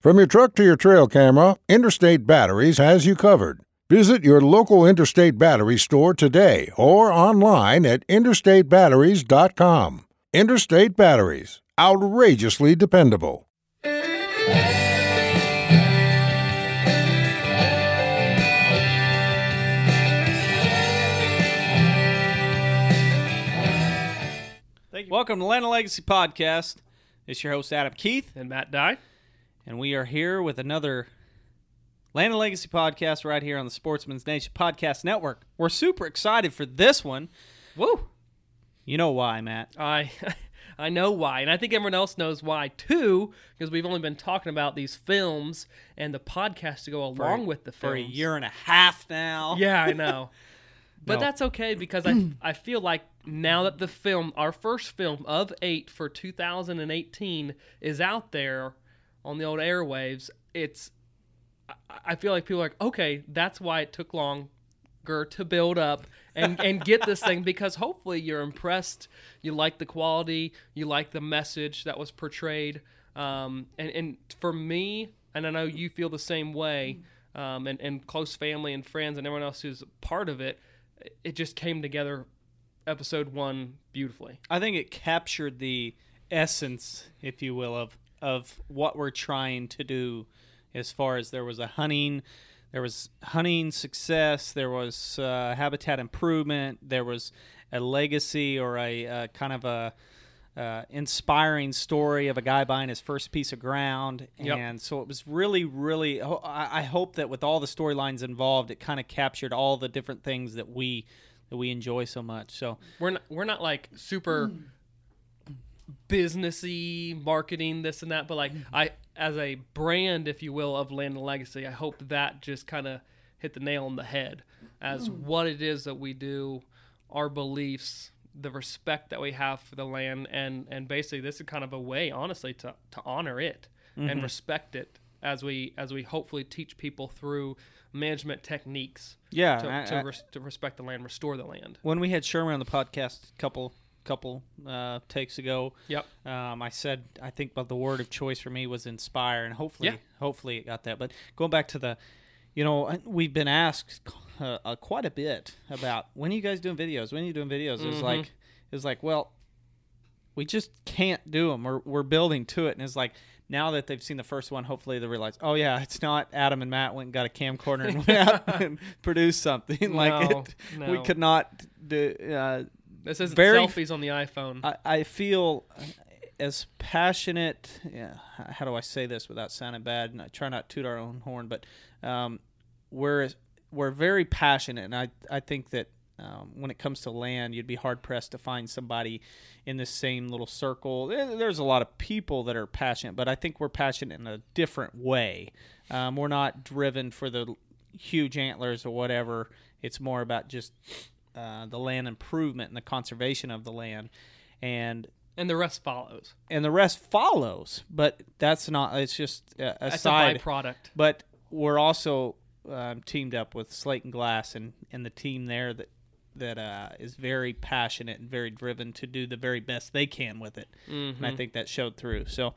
From your truck to your trail camera, Interstate Batteries has you covered. Visit your local Interstate Battery store today or online at interstatebatteries.com. Interstate Batteries, outrageously dependable. Welcome to Land and Legacy Podcast. It's your host Adam Keith, and Matt Dye. And we are here with another Land and Legacy podcast right here on the Sportsman's Nation Podcast Network. We're super excited for this one. Woo! You know why, Matt? I I know why, and I think everyone else knows why too, because we've only been talking about these films and the podcast to go along with the films For a year and a half now. Yeah, I know. But No. that's okay because I I feel like now that the film, our first film of eight for 2018, is out there on the old airwaves, it's I- feel like people are like, okay, that's why it took longer to build up and and get this thing because hopefully you're impressed, you like the quality, you like the message that was portrayed, um, and and for me, and I know you feel the same way, um, and and close family and friends and everyone else who's part of it, it just came together, episode one beautifully. I think it captured the essence, if you will, of of what we're trying to do as far as there was a hunting there was hunting success there was uh, habitat improvement there was a legacy or a uh, kind of a uh, inspiring story of a guy buying his first piece of ground. Yep. and so it was really really I, I hope that with all the storylines involved it kind of captured all the different things that we that we enjoy so much. So We're not we're not like super businessy marketing this and that, but like mm-hmm. I as a brand, if you will, of Land and Legacy, I hope that just kind of hit the nail on the head as mm. what it is that we do, our beliefs, the respect that we have for the land, and and basically this is kind of a way, honestly, to to honor it and mm-hmm. respect it as we as we hopefully teach people through management techniques yeah to, I- to, I- res- to respect the land, restore the land. when we had Sherman on the podcast a couple couple uh, takes ago, Yep. um, I said I think about the word of choice for me was inspire, and hopefully Yeah. hopefully it got that. But going back to the, you know, we've been asked uh, uh, quite a bit about when are you guys doing videos? When are you doing videos? It's like it's like well, we just can't do them. We're we're building to it, and it's like. Now that they've seen the first one, hopefully they realize, oh yeah, it's not Adam and Matt went and got a camcorder and went out and produced something like No, it. We could not do. Uh, This isn't Very- selfies on the iPhone. I, I feel as passionate. Yeah, how do I say this without sounding bad? And I try not to toot our own horn, but um, we're we're very passionate, and I I think that um, when it comes to land, you'd be hard pressed to find somebody in the same little circle. There's a lot of people that are passionate, but I think we're passionate in a different way. Um, we're not driven for the huge antlers or whatever. It's more about just uh, the land improvement and the conservation of the land, and and the rest follows. and the rest follows. But that's not. It's just a That's side. a byproduct. But we're also um, teamed up with Slate and Glass and, and the team there that that uh, is very passionate and very driven to do the very best they can with it. And I think that showed through. So.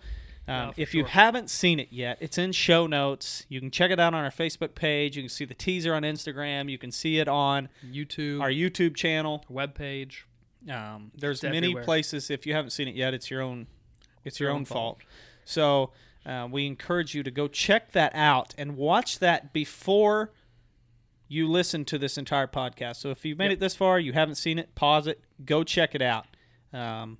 Um, for if you haven't seen it yet, it's in show notes. You can check it out on our Facebook page. You can see the teaser on Instagram. You can see it on YouTube, our YouTube channel. webpage. Um, there's It's many everywhere. places. If you haven't seen it yet, it's your own. It's your, your own, own fault. fault. So uh, we encourage you to go check that out and watch that before you listen to this entire podcast. So if you've made it this far, you haven't seen it, pause it, go check it out. Um,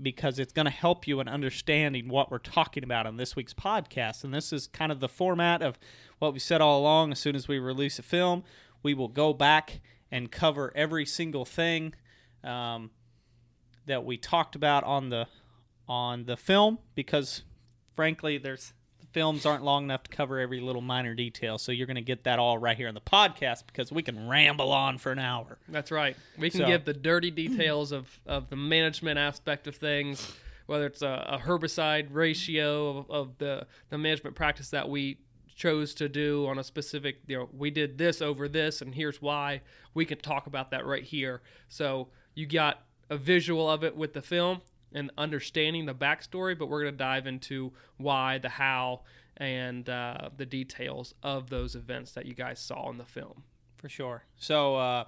because it's going to help you in understanding what we're talking about on this week's podcast. And this is kind of the format of what we said all along. As soon as we release a film, we will go back and cover every single thing um, that we talked about on the on the film because frankly there's the films aren't long enough to cover every little minor detail so you're going to get that all right here in the podcast because we can ramble on for an hour That's right. We can So- give the dirty details of, of the management aspect of things, whether it's a, a herbicide ratio of, of the, the management practice that we chose to do on a specific, you know, we did this over this, and here's why. We can talk about that right here. So you got a visual of it with the film and understanding the backstory, but we're going to dive into why, the how, and uh, the details of those events that you guys saw in the film. for sure. So uh,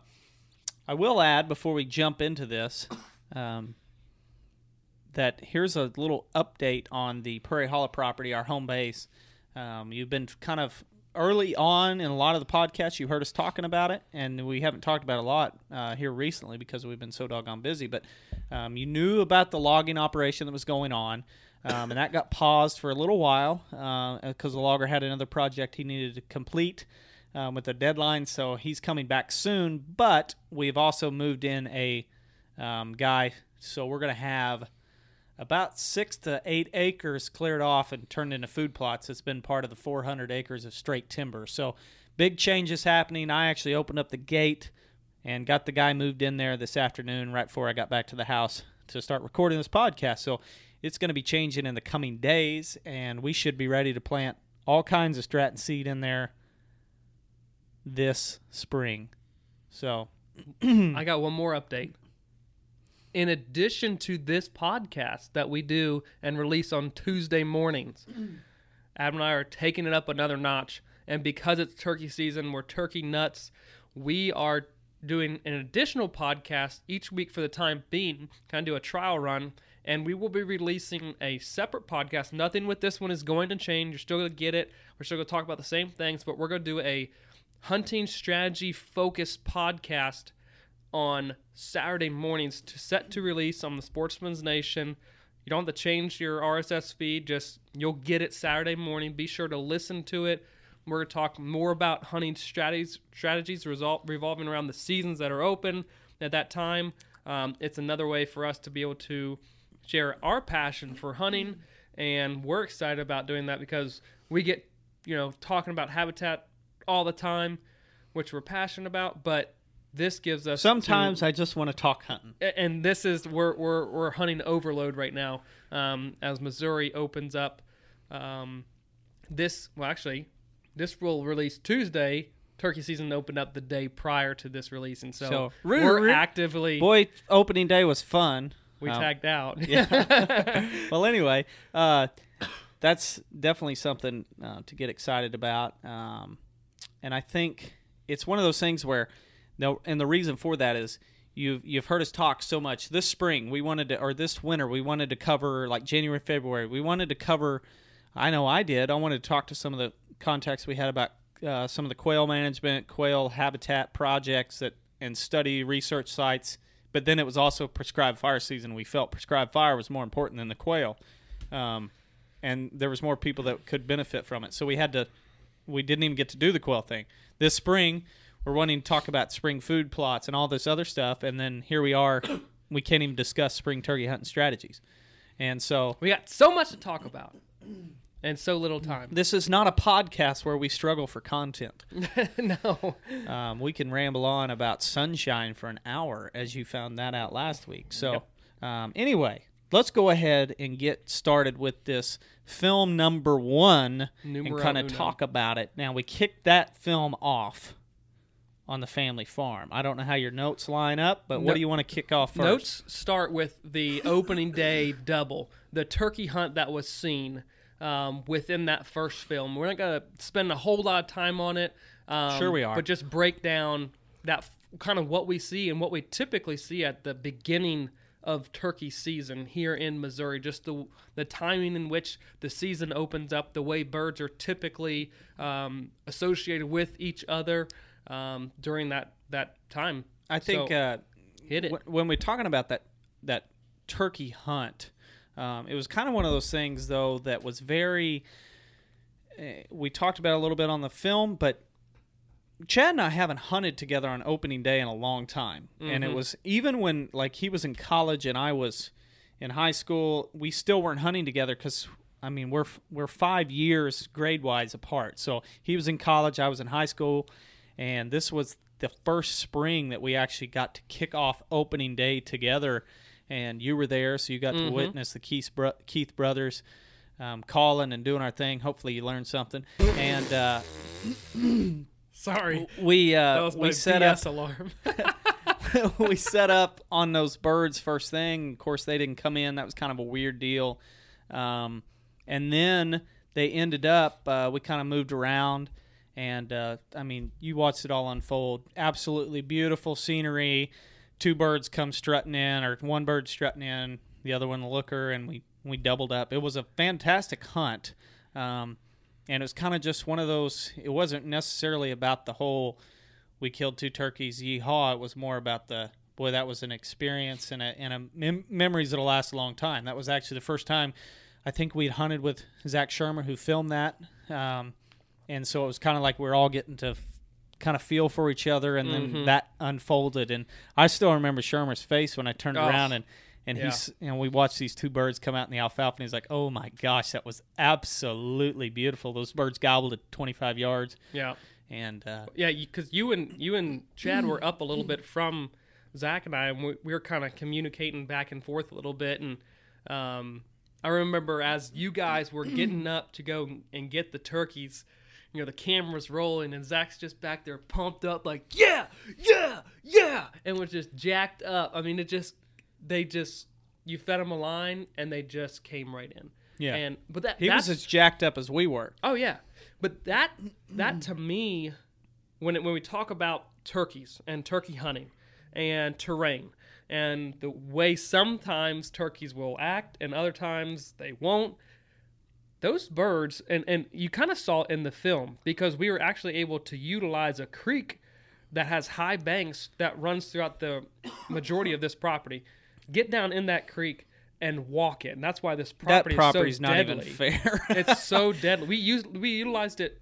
i will add before we jump into this um, that here's a little update on the prairie hollow property our home base. Um, you've been kind of early on in a lot of the podcasts. You heard us talking about it and we haven't talked about a lot uh, here recently because we've been so doggone busy but um, you knew about the logging operation that was going on um, and that got paused for a little while because the logger had another project he needed to complete um, with a deadline so he's coming back soon but we've also moved in a um, guy so we're going to have about six to eight acres cleared off and turned into food plots. It's been part of the 400 acres of straight timber. So big changes happening. I actually opened up the gate and got the guy moved in there this afternoon right before I got back to the house to start recording this podcast. So it's going to be changing in the coming days, and we should be ready to plant all kinds of Stratton seed in there this spring. So I got one more update. In addition to this podcast that we do and release on Tuesday mornings, Adam and I are taking it up another notch. And because it's turkey season, we're turkey nuts. We are doing an additional podcast each week for the time being, kind of do a trial run. And we will be releasing a separate podcast. Nothing with this one is going to change. You're still going to get it. We're still going to talk about the same things, but we're going to do a hunting strategy focused podcast on Saturday mornings to set to release on the Sportsman's Nation. You don't have to change your RSS feed, just you'll get it Saturday morning. Be sure to listen to it. We're going to talk more about hunting strategies, strategies result, revolving around the seasons that are open at that time. Um, it's another way for us to be able to share our passion for hunting, and we're excited about doing that because we get, you know, talking about habitat all the time, which we're passionate about, but this gives us to- sometimes I just want to talk hunting. and this is we're we're, we're hunting overload right now um, as Missouri opens up. Um, this well, actually, this will release Tuesday. Turkey season opened up the day prior to this release, and so, So, we're re- actively Boy, opening day was fun. we Um, tagged out. well, anyway, uh, that's definitely something uh, to get excited about. Um, and I think it's one of those things where, no, and the reason for that is you've you've heard us talk so much this spring. We wanted to, or this winter, we wanted to cover like January, February. We wanted to cover. I know I did. I wanted to talk to some of the contacts we had about uh, some of the quail management, quail habitat projects that and study research sites. But then it was also prescribed fire season. We felt prescribed fire was more important than the quail, um, and there was more people that could benefit from it. So we had to. We didn't even get to do the quail thing this spring. We're wanting to talk about spring food plots and all this other stuff, and then here we are. We can't even discuss spring turkey hunting strategies, and so we got so much to talk about, and so little time. this is not a podcast where we struggle for content. no, Um, we can ramble on about sunshine for an hour, as you found that out last week. So, um, anyway, let's go ahead and get started with this film number one Numero and kind of talk about it. Now, we kicked that film off on the family farm. I don't know how your notes line up, but what No- do you want to kick off first? Notes start with the opening day double, the turkey hunt that was seen um, within that first film. We're not going to spend a whole lot of time on it. Um, Sure we are. But just break down that f- kind of what we see and what we typically see at the beginning of turkey season here in Missouri. Just the the timing in which the season opens up, the way birds are typically um, associated with each other. um, during that that time. I think So, uh, hit it. wh- when we're talking about that that turkey hunt, um, it was kind of one of those things though that was very. Uh, we talked about it a little bit on the film, but Chad and I haven't hunted together on opening day in a long time, and it was even when like he was in college and I was in high school, we still weren't hunting together because I mean we're we're five years grade wise apart. So he was in college, I was in high school, and this was the first spring that we actually got to kick off opening day together. And you were there, so you got to witness the Keith, bro- Keith brothers um, calling and doing our thing. Hopefully, you learned something. And uh, Sorry, we uh, we set up alarm. we set up on those birds first thing. Of course, they didn't come in. That was kind of a weird deal. Um, and then they ended up. Uh, we kind of moved around, and uh, I mean, you watched it all unfold. Absolutely beautiful scenery. Two birds come strutting in, or one bird strutting in, the other one the looker, and we we doubled up. It was a fantastic hunt. Um, and it was kind of just one of those. It wasn't necessarily about the whole we killed two turkeys, yeehaw. It was more about the boy. That was an experience and a, and a mem- memories that'll last a long time. That was actually the first time I think we'd hunted with Zach Shermer, who filmed that, um, and so it was kind of like we are all getting to kind of feel for each other, and then that unfolded. And I still remember Shermer's face when I turned Oh. around and. And Yeah. he's, know, we watched these two birds come out in the alfalfa, and he's like, "Oh my gosh, that was absolutely beautiful. Those birds gobbled at 25 yards, yeah, and uh, yeah, because you and you and Chad were up a little bit from Zach and I, and we, we were kind of communicating back and forth a little bit. And um, I remember as you guys were getting up to go and get the turkeys, you know, the camera's rolling, and Zach's just back there pumped up, like, yeah, yeah, yeah, and was just jacked up. I mean, it just, they just, you fed them a line, and they just came right in. Yeah. And, but that, he was as jacked up as we were. Oh yeah, but that that to me, when it, when we talk about turkeys and turkey hunting and terrain and the way sometimes turkeys will act and other times they won't, those birds and and you kind of saw in the film because we were actually able to utilize a creek that has high banks that runs throughout the majority of this property. Get down in that creek and walk it, and that's why this property that property's is so not deadly. even fair. it's so deadly. We used we utilized it.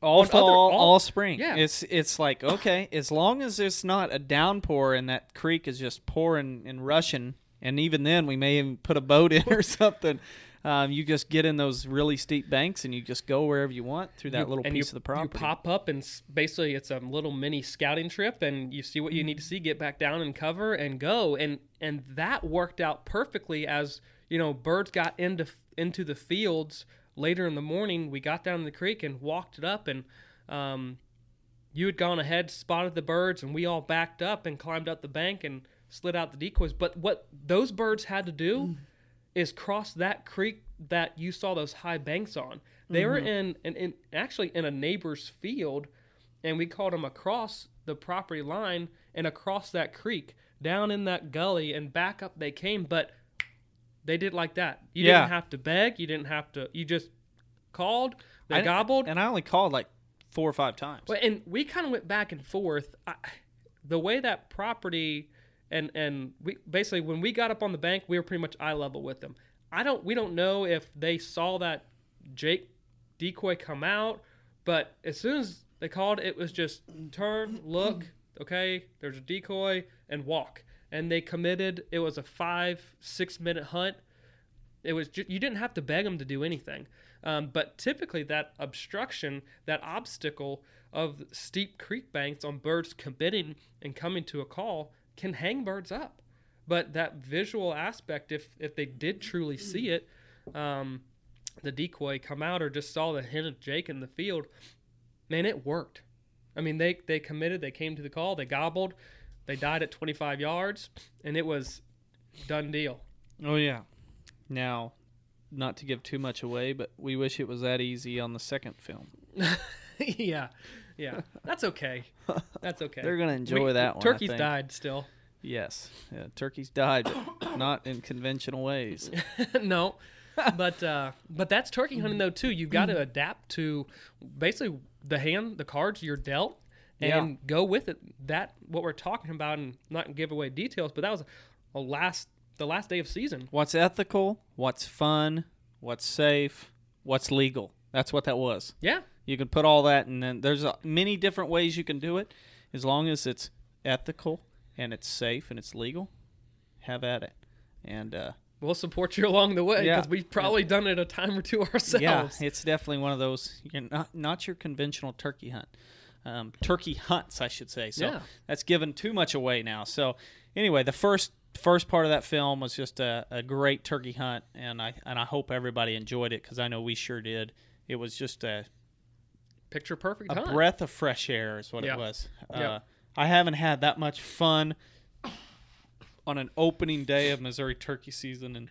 all fall, other- all, all- spring. yeah. It's it's like okay, as long as it's not a downpour and that creek is just pouring and rushing, and even then we may even put a boat in or something. Um, you just get in those really steep banks and you just go wherever you want through that You- little piece you, of the property. You pop up and basically it's a little mini scouting trip, and you see what you need to see, get back down and cover and go, and and that worked out perfectly. As you know, birds got into into the fields later in the morning. We got down to the creek and walked it up, and um, you had gone ahead, spotted the birds, and we all backed up and climbed up the bank and slid out the decoys. But what those birds had to do is cross that creek that you saw those high banks on. They were mm-hmm. in, in, in actually in a neighbor's field, and we called them across the property line and across that creek, down in that gully, and back up they came. But they did like that. You Yeah. didn't have to beg. You didn't have to. You just called. They I- gobbled. and I only called like four or five times. Well, and we kind of went back and forth. I, the way that property and and we basically when we got up on the bank, we were pretty much eye level with them. I don't we don't know if they saw that Jake decoy come out, but as soon as they called, it was just turn, look, okay, there's a decoy, and walk. And they committed. It was a five six minute hunt. It was ju- you didn't have to beg them to do anything. Um, but typically, that obstruction, that obstacle of steep creek banks on birds committing and coming to a call can hang birds up. But that visual aspect, if if they did truly see it, um, the decoy come out or just saw the hint of Jake in the field, man, it worked. I mean, they they committed, they came to the call, they gobbled, they died at 25 yards, and it was done deal. oh yeah. Now, not to give too much away, but we wish it was that easy on the second film. yeah, yeah, that's okay. That's okay. They're gonna enjoy that one, Turkeys died still. Yes, yeah, turkeys died, but not in conventional ways. no, but uh, but that's turkey hunting though too. You've got to adapt to basically the hand, the cards you're dealt, and Yeah. go with it. That what we're talking about, and not give away details, but that was a last the last day of season. What's ethical? What's fun? What's safe? What's legal? That's what that was. Yeah, You can put all that, and then there's uh, many different ways you can do it, as long as it's ethical and it's safe and it's legal. Have at it, and uh, we'll support you along the way Yeah. because we've probably done it a time or two ourselves. yeah, it's definitely one of those. You're not not your conventional turkey hunt, um, turkey hunts, I should say. So Yeah. that's given too much away now. So anyway, the first first part of that film was just a, a great turkey hunt, and I and I hope everybody enjoyed it because I know we sure did. It was just a Picture perfect a hunt. breath of fresh air is what Yeah. it was. Uh, Yeah. I haven't had that much fun on an opening day of Missouri turkey season in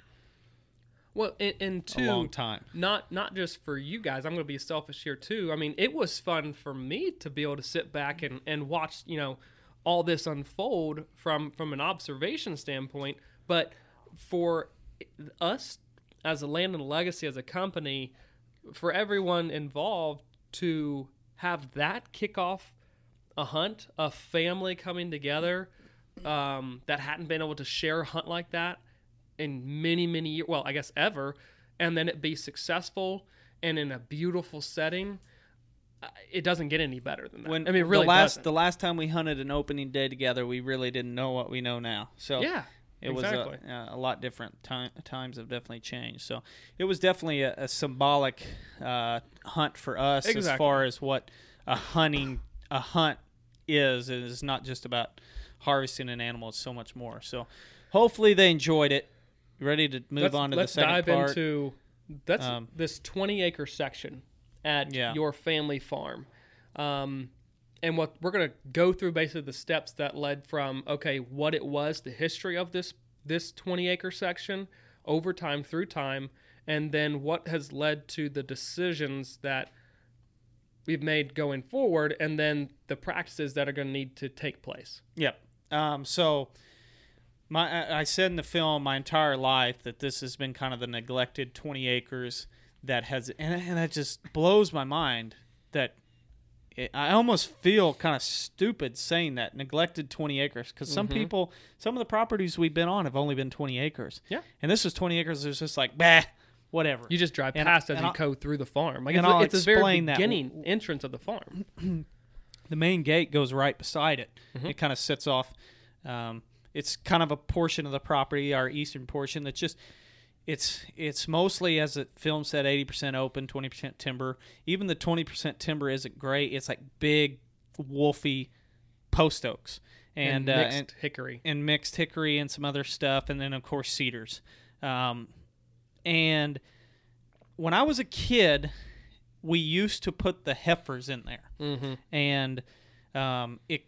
Well, and, and a long time. not not just for you guys. I'm going to be selfish here too. I mean, it was fun for me to be able to sit back and and watch, you know, all this unfold from from an observation standpoint. But for us as a land and legacy as a company, for everyone involved to have that kick off a hunt, a family coming together um, that hadn't been able to share a hunt like that in many, many years. Well, I guess ever, and then it be successful and in a beautiful setting. uh, It doesn't get any better than that. When I mean, really the last doesn't. the last time we hunted an opening day together, we really didn't know what we know now. So yeah, it exactly. was a, a lot different. Time, times have definitely changed. So it was definitely a, a symbolic uh, hunt for us as far as what a hunting a hunt is. It is not just about harvesting an animal; it's so much more. So hopefully they enjoyed it. Ready to move let's, on to let's the second dive part. into that's Um, this 20 acre section at Yeah. your family farm um, and what we're going to go through basically the steps that led from okay what it was the history of this this 20 acre section over time through time and then what has led to the decisions that we've made going forward and then the practices that are going to need to take place Yep. Um, so my I- said in the film my entire life that this has been kind of the neglected 20 acres that has and, and that just blows my mind that I almost feel kind of stupid saying that neglected 20 acres because some people some of the properties we've been on have only been 20 acres. Yeah. And this was 20 acres. It's just like bah, whatever. you just drive And- past as you I'll- go through the farm like and it's, I'll it's the very explain that. beginning entrance of the farm the main gate goes right beside it. Mm-hmm. It kind of sits off. Um, it's kind of a portion of the property, our eastern portion. That's just it's it's mostly as the film said, eighty percent open, twenty percent timber. Even the twenty percent timber isn't great. It's like big, wolfy post oaks and and uh, mixed and, hickory and mixed hickory and some other stuff, and then of course cedars. Um, and when I was a kid, we used to put the heifers in there mm-hmm. and um, it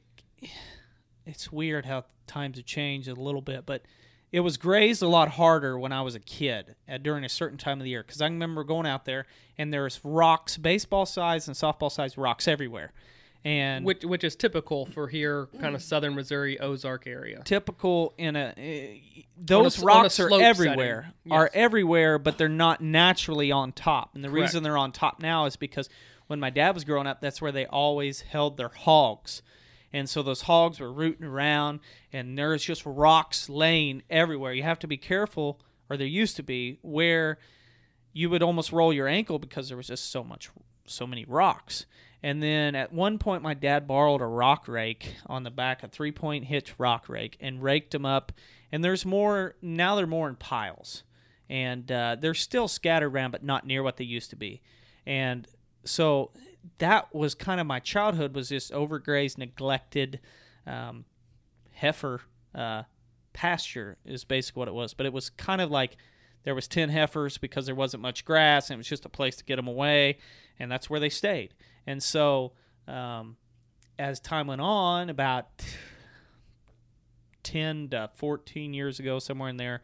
it's weird how times have changed a little bit, but it was grazed a lot harder when I was a kid uh, during a certain time of the year because I remember going out there and there's rocks, baseball size and softball size rocks everywhere, and which which is typical for here, kind of southern Missouri Ozark area. typical in a uh, those a- rocks are everywhere setting. are everywhere but they're not naturally on top and the Correct. reason they're on top now is because when my dad was growing up that's where they always held their hogs and so those hogs were rooting around and there's just rocks laying everywhere. You have to be careful or there used to be where you would almost roll your ankle because there was just so much so many rocks. And then at one point my dad borrowed a rock rake on the back a three point hitch rock rake and raked them up. And there's more now they're more in piles. And uh, they're still scattered around but not near what they used to be. And so that was kind of my childhood was this overgrazed neglected um, heifer uh, pasture is basically what it was. But it was kind of like there was 10 heifers because there wasn't much grass and it was just a place to get them away and that's where they stayed. And so um, as time went on about 10 to 14 years ago somewhere in there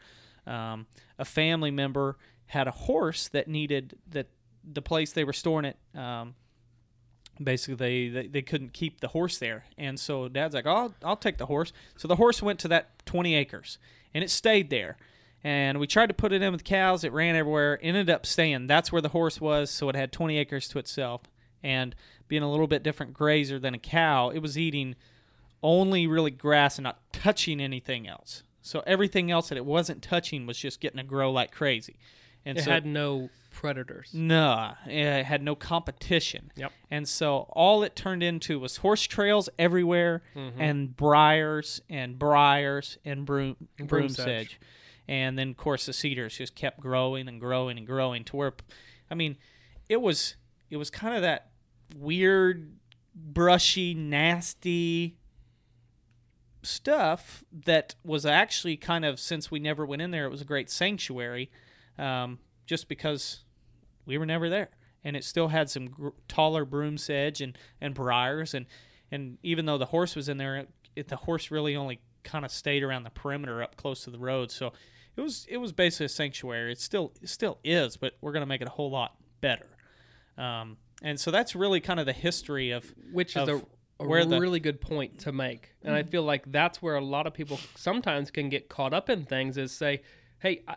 um, a family member had a horse that needed that the place they were storing it um, basically they, they they couldn't keep the horse there. And so dad's like oh, I'll, I'll take the horse. So the horse went to that 20 acres and it stayed there. And we tried to put it in with cows. It ran everywhere. Ended up staying. That's where the horse was so it had 20 acres to itself. And being a little bit different grazer than a cow, it was eating only really grass and not touching anything else. So everything else that it wasn't touching was just getting to grow like crazy. And It so had no predators. no, it had no competition. Yep. And so all it turned into was horse trails everywhere Mm-hmm. and briars and briars and broom broom, broom sedge. sedge. And then of course the cedars just kept growing and growing and growing to where I mean, it was it was kind of that weird brushy nasty stuff that was actually kind of since we never went in there it was a great sanctuary um, just because we were never there. And it still had some gr- taller broom sedge and, and briars. And and even though the horse was in there it, it, the horse really only kind of stayed around the perimeter up close to the road. So it was it was basically a sanctuary. It still it still is but we're going to make it a whole lot better. Um, and so that's really kind of the history of which is of a, a where the- really good point to make. And i feel like that's where a lot of people sometimes can get caught up in things is say hey I,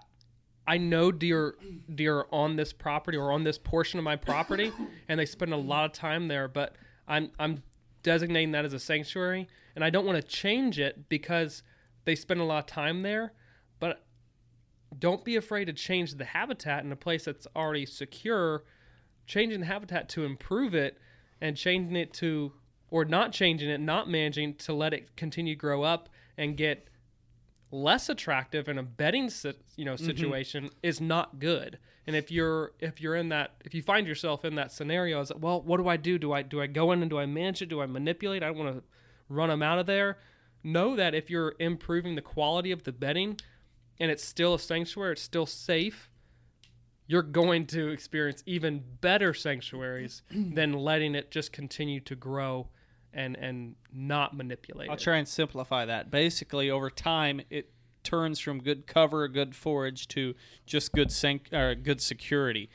I know deer deer on this property or on this portion of my property and they spend a lot of time there but i'm i'm designating that as a sanctuary and i don't want to change it because they spend a lot of time there but don't be afraid to change the habitat in a place that's already secure changing the habitat to improve it and changing it to or not changing it not managing to let it continue grow up and get less attractive in a bedding si- you know mm-hmm. situation is not good. And if you're if you're in that if you find yourself in that scenario is well what do i do? Do i do i go in and do i manage it? Do i manipulate? I don't want to run them out of there. Know that if you're improving the quality of the bedding and it's still a sanctuary it's still safe you're going to experience even better sanctuaries than letting it just continue to grow and and not manipulate I'll try and simplify that. Basically, over time, it turns from good cover, good forage to just good sank or good security.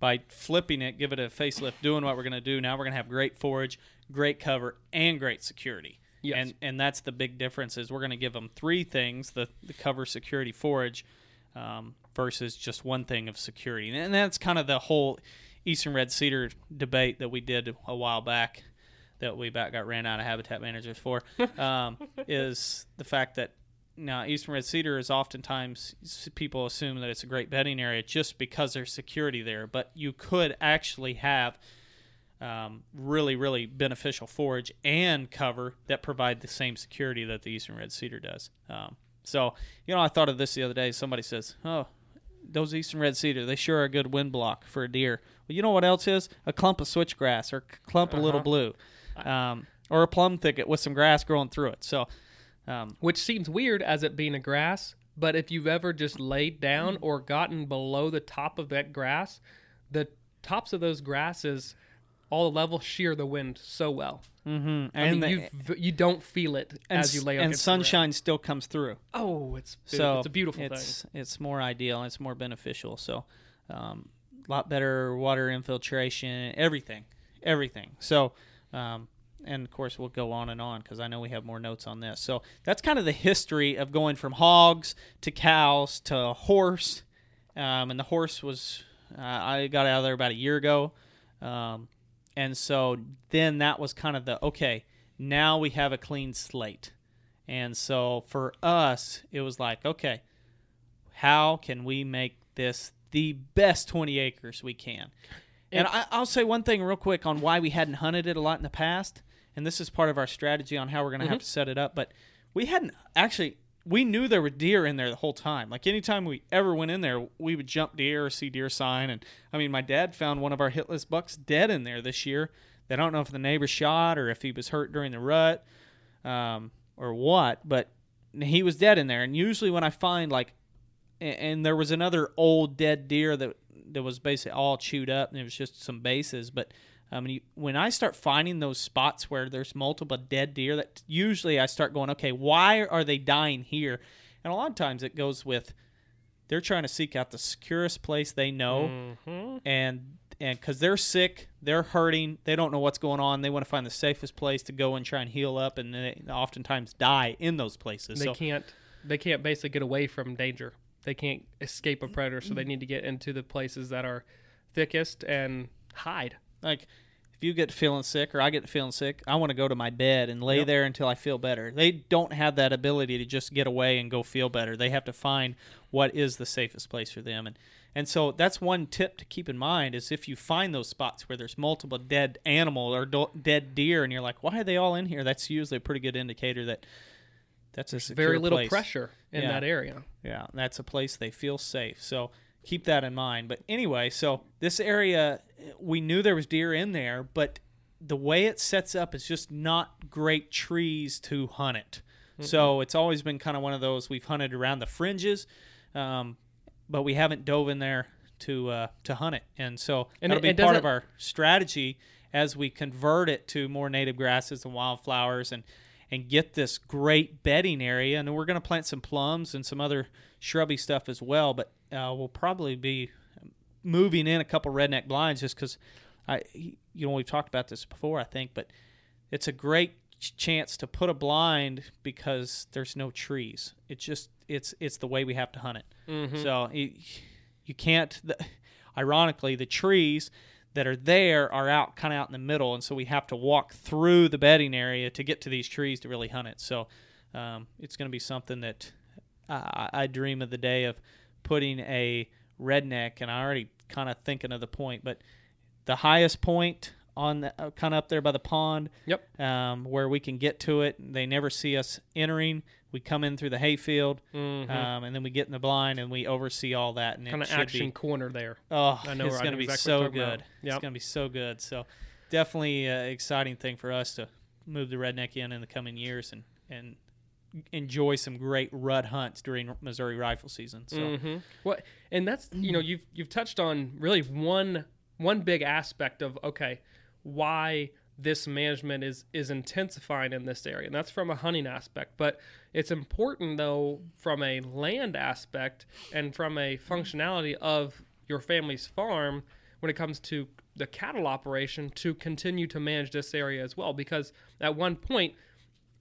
By flipping it, give it a facelift, doing what we're going to do. Now we're going to have great forage, great cover, and great security. Yes. And and that's the big difference is we're going to give them three things: the the cover, security, forage, um, versus just one thing of security. And that's kind of the whole eastern red cedar debate that we did a while back that we about got ran out of habitat managers for um, is the fact that now eastern red cedar is oftentimes people assume that it's a great bedding area just because there's security there but you could actually have um, really really beneficial forage and cover that provide the same security that the eastern red cedar does um, so you know i thought of this the other day. Somebody says oh those eastern red cedar they sure are a good wind block for a deer. Well you know what else is? A clump of switchgrass or a clump of little blue um, or a plum thicket with some grass growing through it so um, which seems weird as it being a grass but if you've ever just laid down or gotten below the top of that grass the tops of those grasses all the levels shear the wind so well mhm. I and mean, the- you don't feel it as you lay and sunshine still comes through oh it's so it's a beautiful it's, thing It's more ideal. It's more beneficial. So, um, a lot better water infiltration. Everything, everything. So, um, and of course we'll go on and on because I know we have more notes on this. So that's kind of the history of going from hogs to cows to horse. Um, and the horse was uh, I got out of there about a year ago. Um, and so then that was kind of the okay. Now we have a clean slate. And so for us, it was like, okay, how can we make this the best 20 acres we can? And I, I'll say one thing real quick on why we hadn't hunted it a lot in the past. And this is part of our strategy on how we're going to have to set it up. But we hadn't actually, we knew there were deer in there the whole time. Like anytime we ever went in there, we would jump deer or see deer sign. And I mean, my dad found one of our hitless bucks dead in there this year. They don't know if the neighbor shot or if he was hurt during the rut um, or what, but he was dead in there. And usually when I find like, and there was another old dead deer that that was basically all chewed up, and it was just some bases. But um, you, when I start finding those spots where there's multiple dead deer, that usually I start going, okay, why are they dying here? And a lot of times it goes with they're trying to seek out the securest place they know, and and because they're sick, they're hurting, they don't know what's going on, they want to find the safest place to go and try and heal up, and they oftentimes die in those places. they so can't they can't basically get away from danger they can't escape a predator so they mm-hmm. need to get into the places that are thickest and hide like if you get feeling sick or I get feeling sick, I want to go to my bed and lay there until I feel better. They don't have that ability to just get away and go feel better. They have to find what is the safest place for them. And and so that's one tip to keep in mind is if you find those spots where there's multiple dead animal or do- dead deer and you're like, why are they all in here? That's usually a pretty good indicator that that's a Very little place. pressure in Yeah. that area. Yeah, that's a place they feel safe. So keep that in mind. But anyway, so this area, we knew there was deer in there, but the way it sets up is just not great trees to hunt it. So it's always been kind of one of those we've hunted around the fringes, um, but we haven't dove in there to uh, to hunt it. And so And that'll it- be part of our strategy as we convert it to more native grasses and wildflowers and and get this great bedding area. And we're going to plant some plums and some other shrubby stuff as well. But uh, we'll probably be moving in a couple redneck blinds just because I, you know, we've talked about this before, I think, but it's a great chance to put a blind because there's no trees. It's just it's it's the way we have to hunt it. So you, you can't. The, ironically, the trees that are there are out kind of out in the middle, and so we have to walk through the bedding area to get to these trees to really hunt it. So um, it's going to be something that I, I dream of the day of putting a redneck, and I already kind of thinking of the point, but the highest point on the, uh, kind of up there by the pond Yep. um, where we can get to it. They never see us entering. We come in through the hayfield, Mhm. um, and then we get in the blind and we oversee all that. And kind of action be, corner there. oh, I know it's going to be exactly so what you're talking good. about. It's going to be so good. So definitely an exciting thing for us to move the redneck in in the coming years and and enjoy some great rut hunts during Missouri rifle season. So hmm What and that's you know you've you've touched on really one one big aspect of okay why this management is is intensifying in this area and that's from a hunting aspect but it's important though from a land aspect and from a functionality of your family's farm when it comes to the cattle operation to continue to manage this area as well because at one point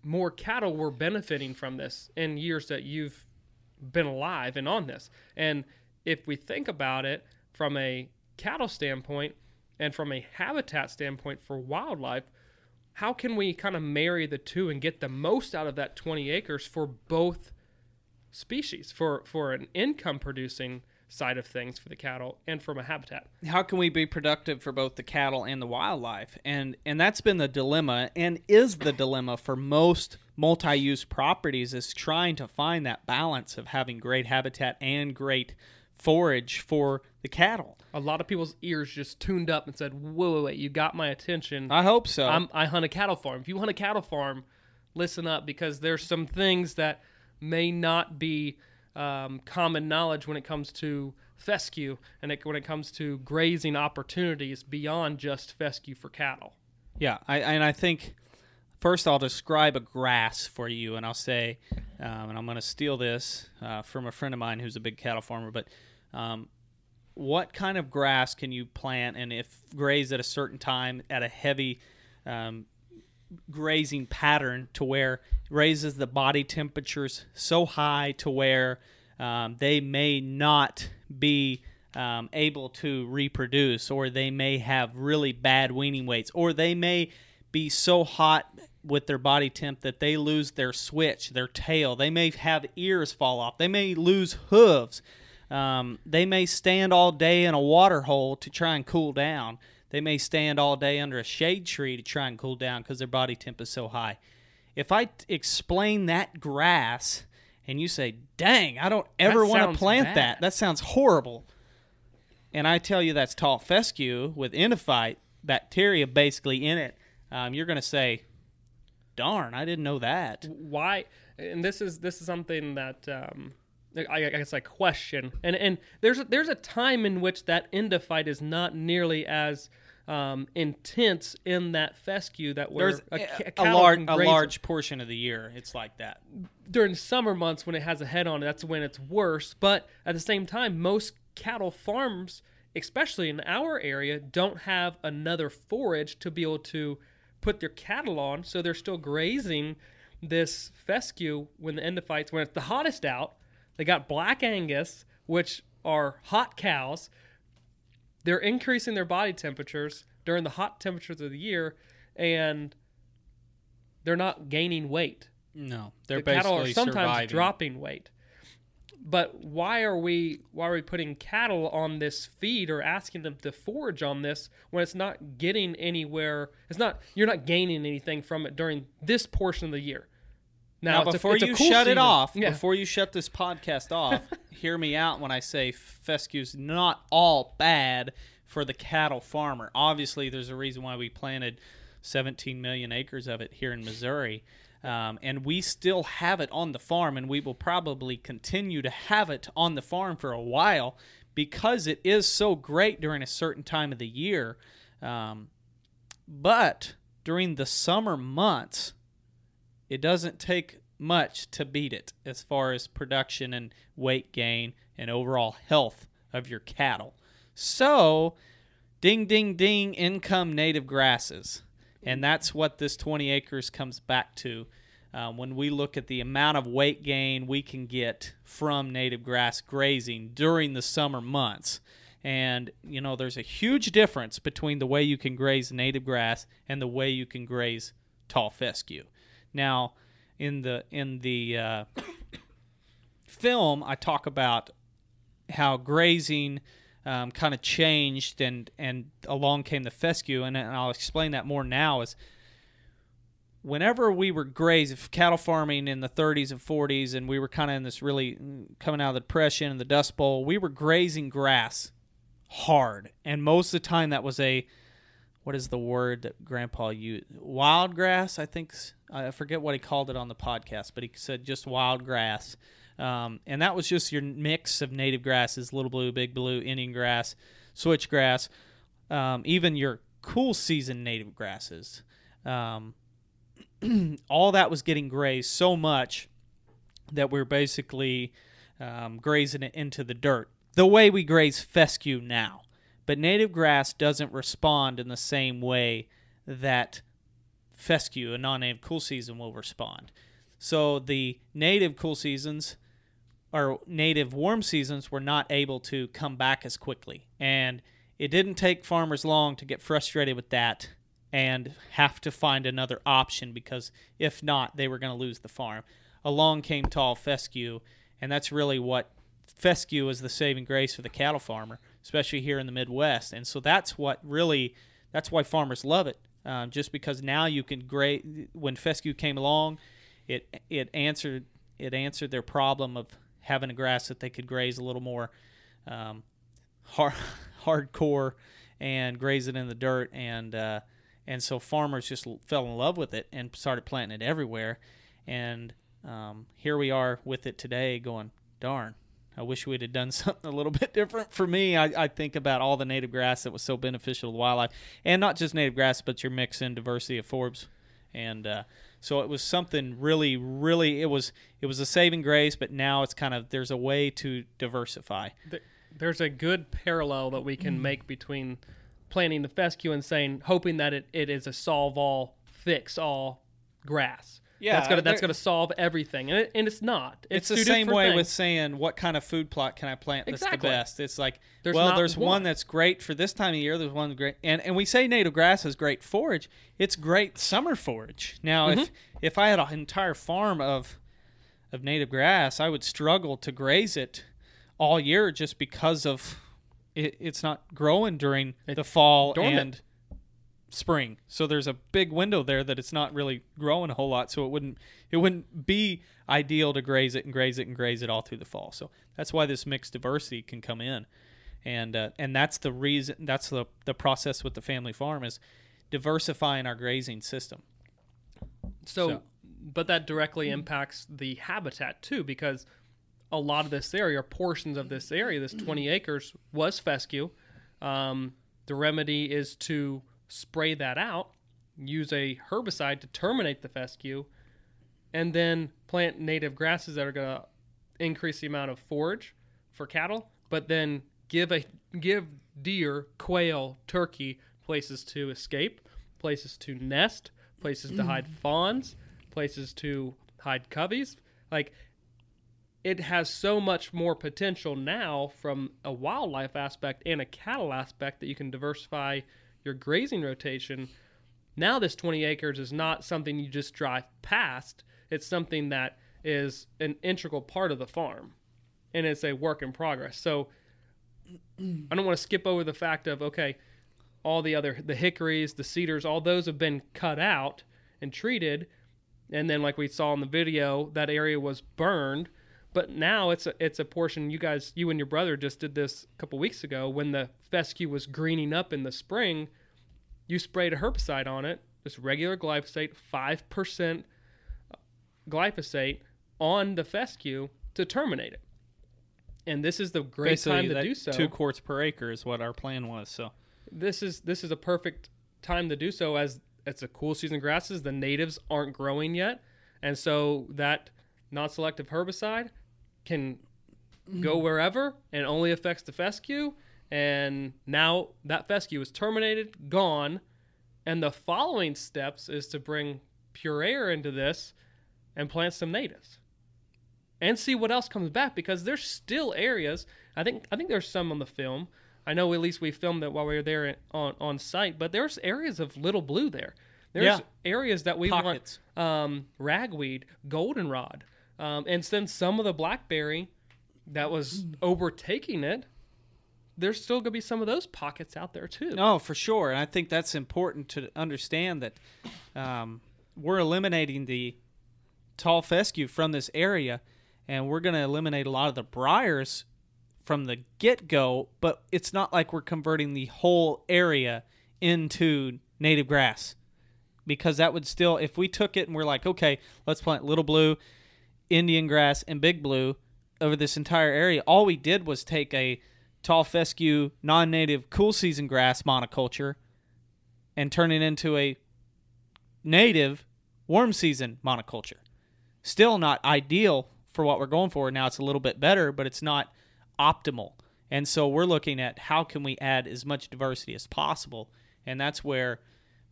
more cattle were benefiting from this in years that you've been alive and on this. And if we think about it from a cattle standpoint and from a habitat standpoint for wildlife, how can we kind of marry the two and get the most out of that 20 acres for both species, for, for an income producing side of things for the cattle and from a habitat? how can we be productive for both the cattle and the wildlife and and that's been the dilemma and is the dilemma for most multi-use properties is trying to find that balance of having great habitat and great forage for the cattle A lot of people's ears just tuned up and said, whoa, wait, wait, you got my attention. i hope so I'm, I hunt a cattle farm. If you hunt a cattle farm, listen up because there's some things that may not be um, common knowledge when it comes to fescue and it, when it comes to grazing opportunities beyond just fescue for cattle. Yeah, I, and I think first I'll describe a grass for you, and I'll say, um, and I'm going to steal this uh, from a friend of mine who's a big cattle farmer. But um, what kind of grass can you plant, and if graze at a certain time at a heavy um, grazing pattern to where raises the body temperatures so high to where um, they may not be um, able to reproduce, or they may have really bad weaning weights, or they may be so hot with their body temp that they lose their switch, their tail. They may have ears fall off. They may lose hooves. Um, they may stand all day in a water hole to try and cool down. They may stand all day under a shade tree to try and cool down because their body temp is so high. If I t- explain that grass and you say, dang, I don't ever want to plant bad. that, that sounds horrible. And I tell you that's tall fescue with endophyte bacteria basically in it, um, you're going to say, darn, I didn't know that. why and this is this is something that um I, I guess I question and and there's a, there's a time in which that endophyte is not nearly as um, intense in that fescue that where There's a, a, a, large, a large portion of the year. It's like that. during summer months when it has a head on it, that's when it's worse. But at the same time, most cattle farms, especially in our area, don't have another forage to be able to put their cattle on, so they're still grazing this fescue when the endophytes when it's the hottest out. They got black Angus, which are hot cows. they're increasing their body temperatures during the hot temperatures of the year, and they're not gaining weight. No, they're the cattle are sometimes surviving. dropping weight. But why are we why are we putting cattle on this feed or asking them to forage on this when it's not getting anywhere? It's not you're not gaining anything from it during this portion of the year. Now, a- before a you cool shut it off, Yeah. before you shut this podcast off, hear me out when I say fescue's not all bad for the cattle farmer. Obviously, there's a reason why we planted 17 million acres of it here in Missouri. Um, and we still have it on the farm, and we will probably continue to have it on the farm for a while because it is so great during a certain time of the year. Um, but during the summer months, it doesn't take much to beat it as far as production and weight gain and overall health of your cattle. So, ding, ding, ding, income native grasses. And that's what this 20 acres comes back to. Um, when we look at the amount of weight gain we can get from native grass grazing during the summer months. And, you know, there's a huge difference between the way you can graze native grass and the way you can graze tall fescue. Now, in the in the uh, film, I talk about how grazing um, kind of changed, and and along came the fescue, and, and I'll explain that more now. Is whenever we were grazing cattle farming in the 30s and 40s, and we were kind of in this really coming out of the depression and the Dust Bowl, we were grazing grass hard, and most of the time that was a what is the word that grandpa used wild grass i think i forget what he called it on the podcast but he said just wild grass. Um, and that was just your mix of native grasses little blue big blue indian grass switchgrass um, even your cool season native grasses. Um, all that was getting grazed so much that we're basically um, grazing it into the dirt the way we graze fescue now. But native grass doesn't respond in the same way that fescue, a non-native cool season, will respond. So the native cool seasons or native warm seasons were not able to come back as quickly, and it didn't take farmers long to get frustrated with that and have to find another option because if not, they were going to lose the farm. Along came tall fescue, and that's really what fescue is the saving grace for the cattle farmer, especially here in the Midwest. And so that's what really, that's why farmers love it. Um, just because now you can graze. When fescue came along, it it answered it answered their problem of having a grass that they could graze a little more um, hard, hardcore and graze it in the dirt and uh, and so farmers just fell in love with it and started planting it everywhere and um, here we are with it today going darn I wish we'd have done something a little bit different. For me, I, I think about all the native grass that was so beneficial to wildlife, and not just native grass, but your mix and diversity of forbs, and uh, so it was something really, really. It was it was a saving grace, but now it's kind of there's a way to diversify. There's a good parallel that we Mm. can make between planting the fescue and saying hoping that it, it is a solve all, fix all grass. Yeah, that's gonna that's gonna solve everything, and, it, and it's not. It's, It's, the same way things. with saying what kind of food plot can I plant that's Exactly. the best. It's like There's well, there's one. one. that's great for this time of year. There's one great, and and we say native grass is great forage. It's great summer forage. Now, if Mm-hmm. if I had an entire farm of of native grass, I would struggle to graze it all year just because of it, it's not growing during the fall dormant. and spring. So there's a big window there that it's not really growing a whole lot. So it wouldn't it wouldn't be ideal to graze it and graze it and graze it all through the fall. So that's why this mixed diversity can come in, and uh, and that's the reason. That's the the process with the family farm is diversifying our grazing system. So, So- but that directly impacts the habitat too, because a lot of this area, or portions of this area, this 20 acres was fescue. Um, the remedy is to spray that out, use a herbicide to terminate the fescue, and then plant native grasses that are going to increase the amount of forage for cattle, but then give a give deer, quail, turkey places to escape, places to nest, places to hide mm. fawns, places to hide coveys. Like it has so much more potential now from a wildlife aspect and a cattle aspect that you can diversify your grazing rotation. Now, this 20 acres is not something you just drive past, it's something that is an integral part of the farm and it's a work in progress. So, I don't want to skip over the fact of okay, all the other the hickories, the cedars, all those have been cut out and treated, and then like we saw in the video, that area was burned. But now it's a it's a portion you guys you and your brother just did this a couple weeks ago when the fescue was greening up in the spring. You sprayed a herbicide on it, just regular glyphosate, five percent glyphosate on the fescue to terminate it. And this is the great Basically, time to do so Two quarts per acre is what our plan was. So this is this is a perfect time to do so as it's a cool season grasses the natives aren't growing yet and so that non-selective herbicide can go wherever and only affects the fescue and now that fescue is terminated gone and the following steps is to bring pure air into this and plant some natives and see what else comes back because there's still areas i think i think there's some on the film I know at least we filmed it while we were there on on site, but there's areas of little blue there. There's Yeah. areas that we Pockets. want um, ragweed, goldenrod, um, and since some of the blackberry that was overtaking it. There's still gonna be some of those pockets out there too. No, for sure, and I think that's important to understand that um, we're eliminating the tall fescue from this area, and we're going to eliminate a lot of the briars from the get go. But it's not like we're converting the whole area into native grass, because that would still, if we took it and we're like, okay, let's plant little blue, Indian grass, and big blue over this entire area, all we did was take a tall fescue, non-native, cool season grass monoculture, and turn it into a native warm season monoculture. Still not ideal for what we're going for. Now it's a little bit better, but it's not optimal. And so we're looking at how can we add as much diversity as possible, and that's where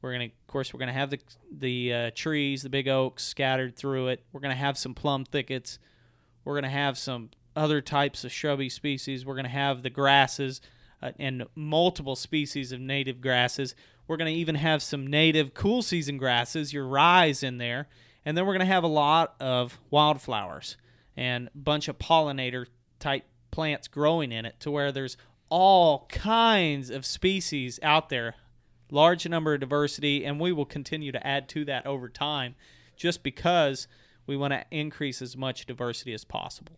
we're gonna, of course, we're gonna have the the uh, trees, the big oaks scattered through it. We're gonna have some plum thickets. We're gonna have some other types of shrubby species. We're gonna have the grasses uh, and multiple species of native grasses. We're gonna even have some native cool season grasses, your rye's in there, and then we're gonna have a lot of wildflowers and a bunch of pollinator type plants growing in it to where there's all kinds of species out there large number of diversity and we will continue to add to that over time just because we want to increase as much diversity as possible.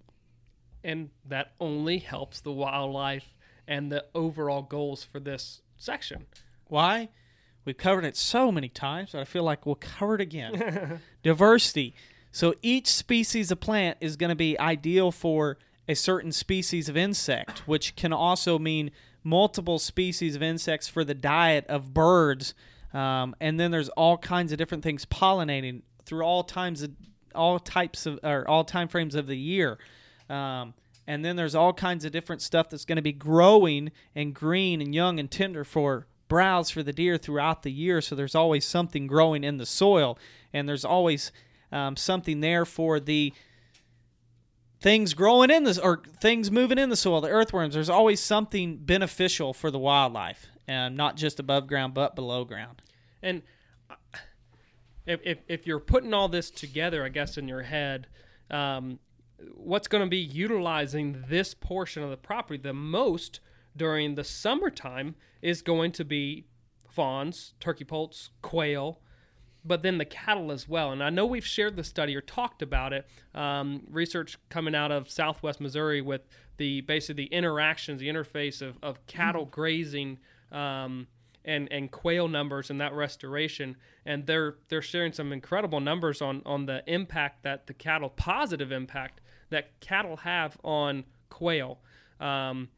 And that only helps the wildlife and the overall goals for this section. why? We've covered it so many times but i feel like we'll cover it again. Diversity. So each species of plant is going to be ideal for a certain species of insect which can also mean multiple species of insects for the diet of birds um, and then there's all kinds of different things pollinating through all times of all types of or all time frames of the year um, and then there's all kinds of different stuff that's going to be growing and green and young and tender for browse for the deer throughout the year. So there's always something growing in the soil, and there's always um, something there for the things growing in this or things moving in the soil, the earthworms. There's always something beneficial for the wildlife, and not just above ground but below ground. And uh, if, if, if you're putting all this together, I guess, in your head, um, what's going to be utilizing this portion of the property the most during the summertime is going to be fawns, turkey poults, quail, but then the cattle as well. And I know we've shared the study or talked about it. Um, research coming out of Southwest Missouri with the basically the interactions, the interface of, of cattle grazing um, and and quail numbers and that restoration. And they're they're sharing some incredible numbers on on the impact that the cattle positive impact that cattle have on quail. Um,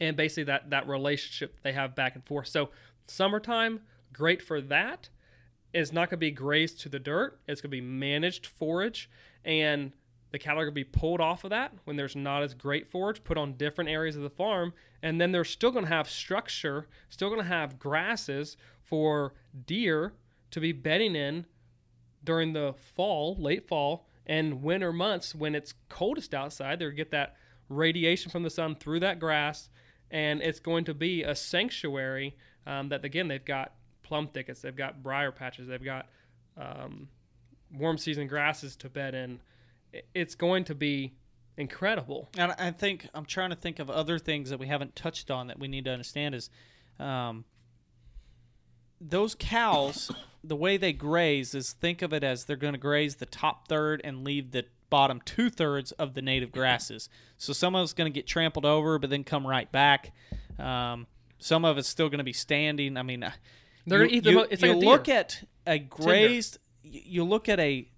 and basically that that relationship they have back and forth. So summertime, great for that. It's not going to be grazed to the dirt. It's going to be managed forage, and the cattle are going to be pulled off of that when there's not as great forage, put on different areas of the farm, and then they're still going to have structure, still going to have grasses for deer to be bedding in during the fall, late fall, And winter months, when it's coldest outside, they're get that radiation from the sun through that grass, and it's going to be a sanctuary. Um, that again, they've got plum thickets, they've got briar patches, they've got um, warm season grasses to bed in. It's going to be incredible. And I think I'm trying to think of other things that we haven't touched on that we need to understand is um, those cows, the way they graze is think of it as they're going to graze the top third and leave the bottom two thirds of the native grasses. So some of it's going to get trampled over, but then come right back. Um, some of it's still going to be standing. I mean, uh, They're gonna eat the you, mo- it's like you a deer. look at a grazed. You you look at a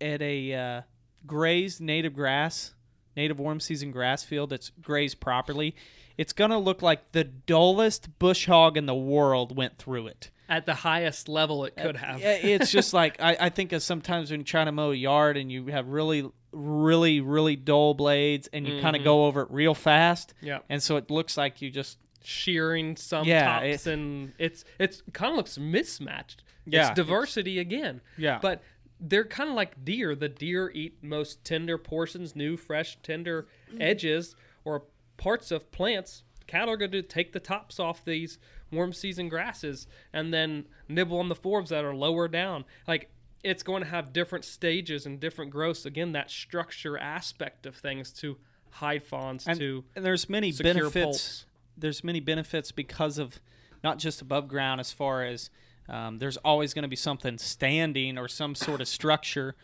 at a uh, grazed native grass, native warm season grass field that's grazed properly. It's gonna look like the dullest bush hog in the world went through it. At the highest level it could have. It's just like I, I think sometimes when you're trying to mow a yard and you have really, really, really dull blades and you kind of go over it real fast. Mm-hmm. Yeah. And so it looks like you just shearing some Yeah, tops it- and it's it's kind of looks mismatched. Yeah. it's diversity again. Yeah. but they're kind of like deer. The deer eat most tender portions, new, fresh, tender edges or parts of plants. Cattle are going to take the tops off these warm season grasses and then nibble on the forbs that are lower down. Like it's going to have different stages and different growths. Again, that structure aspect of things to hide fawns and, to and there's many benefits pulse. There's many benefits because of not just above ground as far as um, there's always going to be something standing or some sort of structure.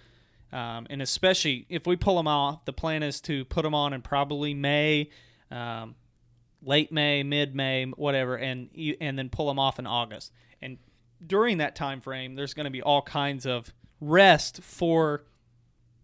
Um, and especially if we pull them off the plan is to put them on in probably may um, late may mid may whatever and and then pull them off in august. And during that time frame there's going to be all kinds of rest for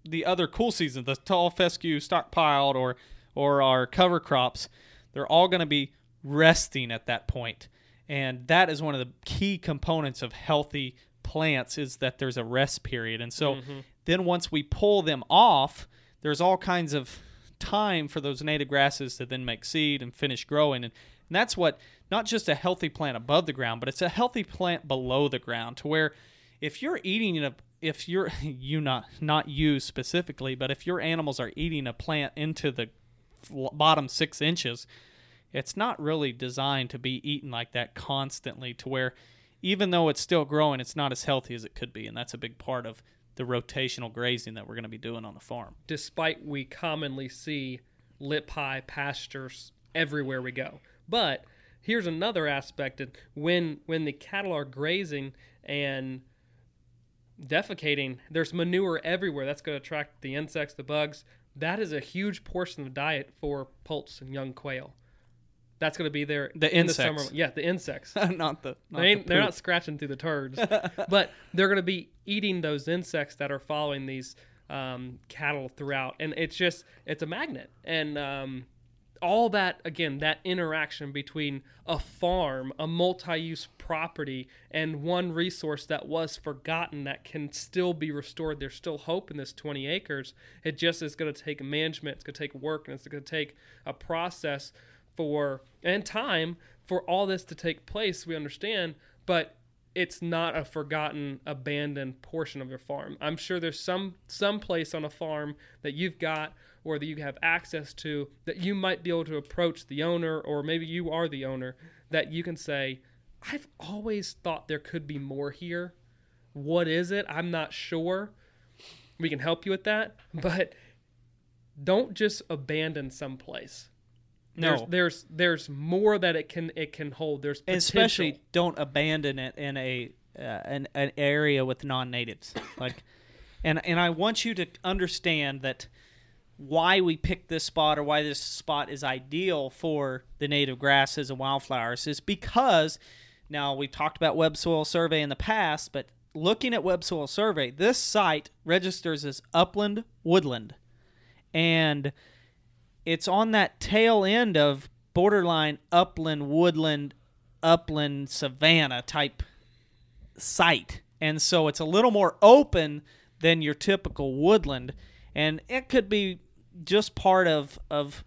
the other cool seasons, the tall fescue stockpiled or or our cover crops, they're all going to be resting at that point. And that is one of the key components of healthy plants is that there's a rest period. And so mm-hmm. then once we pull them off, there's all kinds of time for those native grasses to then make seed and finish growing and, and that's what not just a healthy plant above the ground, but it's a healthy plant below the ground to where if you're eating a if you're you not not you specifically, but if your animals are eating a plant into the bottom six inches, it's not really designed to be eaten like that constantly. To where even though it's still growing, it's not as healthy as it could be, and that's a big part of the rotational grazing that we're going to be doing on the farm. despite we commonly see lip high pastures everywhere we go. But here's another aspect of when when the cattle are grazing and defecating, there's manure everywhere. That's going to attract the insects, the bugs. That is a huge portion of the diet for poults and young quail. That's going to be there The in the summer. insects. Yeah, the insects. not the not They the they're not scratching through the turds, but they're going to be eating those insects that are following these um, cattle throughout, and it's just it's a magnet, and um, all that again that interaction between a farm, a multi-use property, and one resource that was forgotten that can still be restored. There's still hope in this 20 acres. It just is going to take management. It's going to take work, and it's going to take a process for and time for all this to take place. We understand, but it's not a forgotten, abandoned portion of your farm. I'm sure there's some some place on a farm that you've got or that you have access to that you might be able to approach the owner, or maybe you are the owner that you can say, "I've always thought there could be more here. What is it? I'm not sure." We can help you with that, but don't just abandon some place. There's, No. there's there's more that it can it can hold. There's And especially don't abandon it in a uh, an, an area with non-natives like and and I want you to understand that why we picked this spot or why this spot is ideal for the native grasses and wildflowers is because now we talked about web soil survey in the past but looking at web soil survey this site registers as upland woodland and it's on that tail end of borderline upland woodland upland savanna type site. And so it's a little more open than your typical woodland. And it could be just part of of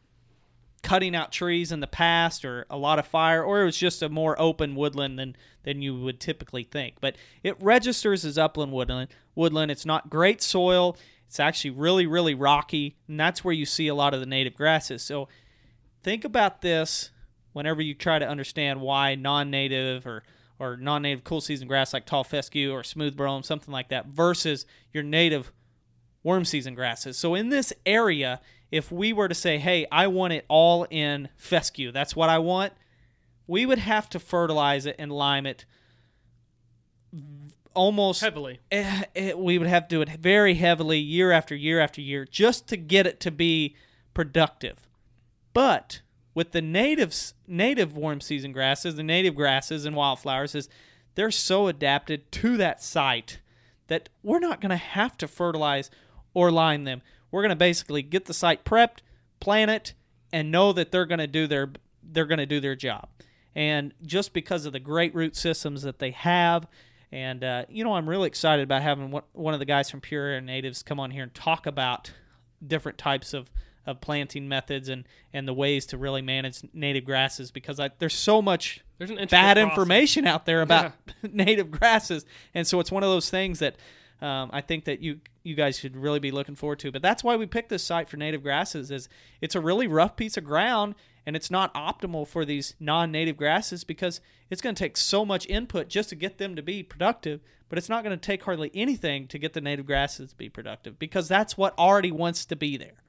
cutting out trees in the past or a lot of fire or it was just a more open woodland than than you would typically think. But it registers as upland woodland woodland. It's not great soil It's actually really, really rocky, and that's where you see a lot of the native grasses. So think about this whenever you try to understand why non-native or or non-native cool season grass like tall fescue or smooth brome, something like that, versus your native warm season grasses. So in this area, if we were to say, "Hey, I want it all in fescue. That's what I want." We would have to fertilize it and lime it almost Heavily. eh, eh, we would have to do it very heavily year after year after year just to get it to be productive. But with the natives, native warm season grasses, the native grasses and wildflowers, is they're so adapted to that site that we're not going to have to fertilize or lime them. We're going to basically get the site prepped, plant it, and know that they're going to do their they're going to do their job. And just because of the great root systems that they have, and uh, you know, I'm really excited about having one, of the guys from Pure Air Natives come on here and talk about different types of, of planting methods and, and the ways to really manage native grasses because I, there's so much There's an bad process. information out there about native grasses, and so it's one of those things that um, I think that you you guys should really be looking forward to. But that's why we picked this site for native grasses. Is it's a really rough piece of ground, and it's not optimal for these non-native grasses because it's going to take so much input just to get them to be productive. But it's not going to take hardly anything to get the native grasses to be productive because that's what already wants to be there.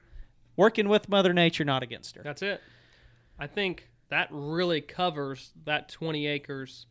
Working with Mother Nature, not against her. That's it. I think that really covers that 20 acres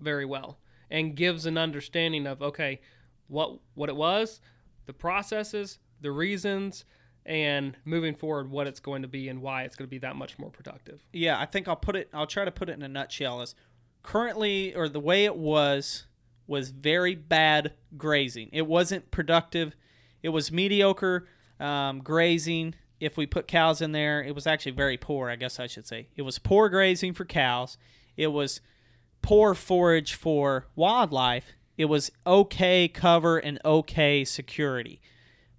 very well and gives an understanding of okay, what what it was, the processes, the reasons, and moving forward what it's going to be and why it's going to be that much more productive. yeah, I think I'll put it. I'll try to put it in a nutshell. Is currently or the way it was was very bad grazing. It wasn't productive. It was mediocre um, grazing. If we put cows in there, it was actually very poor. I guess I should say it was poor grazing for cows. It was poor forage for wildlife. It was okay cover and okay security.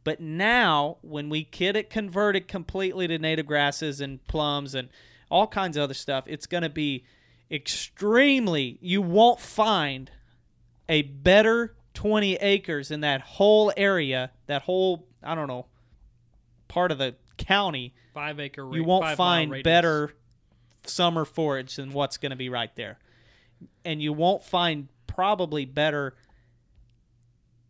But now, when we get it converted completely to native grasses and plums and all kinds of other stuff, it's going to be extremely. You won't find a better 20 acres in that whole area, that whole, I don't know, part of the county. Five acre. You won't find better summer forage than what's going to be right there. And you won't find probably better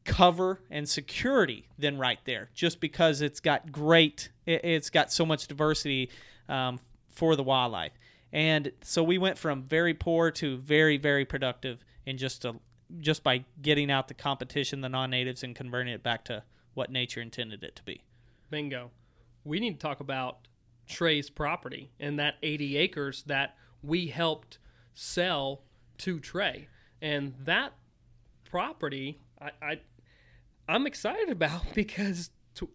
cover and security than right there just because it's got great it, it's got so much diversity um, for the wildlife and so we went from very poor to very very productive in just a just by getting out the competition the non-natives and converting it back to what nature intended it to be Bingo. We need to talk about Trey's property and that 80 acres that we helped sell to Trey. And that property, I, I I'm excited about because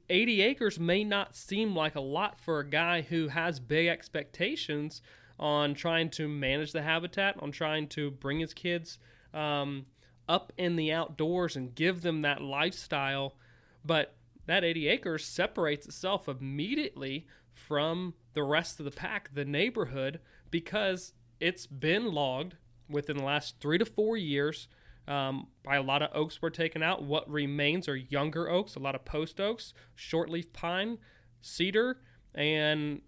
80 acres may not seem like a lot for a guy who has big expectations on trying to manage the habitat, on trying to bring his kids um, up in the outdoors and give them that lifestyle. But that 80 acres separates itself immediately from the rest of the pack, the neighborhood, because it's been logged within the last three to four years. Um, by a lot of oaks were taken out. What remains are younger oaks, a lot of post oaks, shortleaf pine, cedar, and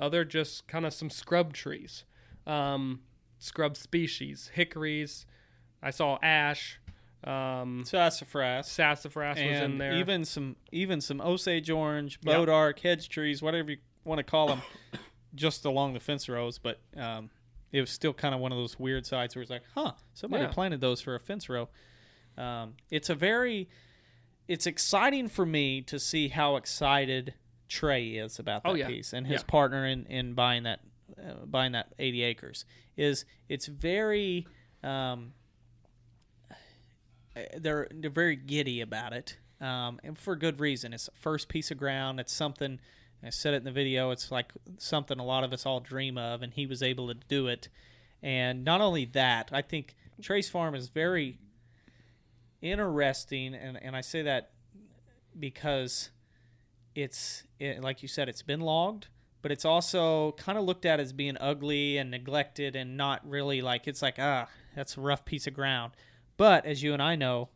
other just kind of some scrub trees, um, scrub species, hickories. I saw ash, um, sassafras sassafras was in there. even some even some Osage orange, Yep. bodark, hedge trees, whatever you want to call them, just along the fence rows. But um, it was still kind of one of those weird sites where it's like, huh, somebody Yeah. planted those for a fence row. Um, it's a very, it's exciting for me to see how excited Trey is about that Oh, yeah. piece and his Yeah. partner in, in buying that uh, buying that 80 acres is it's very um, they're they're very giddy about it, um, and for good reason. It's the first piece of ground. It's something. I said it in the video. It's like something a lot of us all dream of, and he was able to do it. And not only that, I think Trey's Farm is very interesting, and and I say that because it's it, like you said, it's been logged, but it's also kind of looked at as being ugly and neglected, and not really like it's like ah, that's a rough piece of ground. But as you and I know,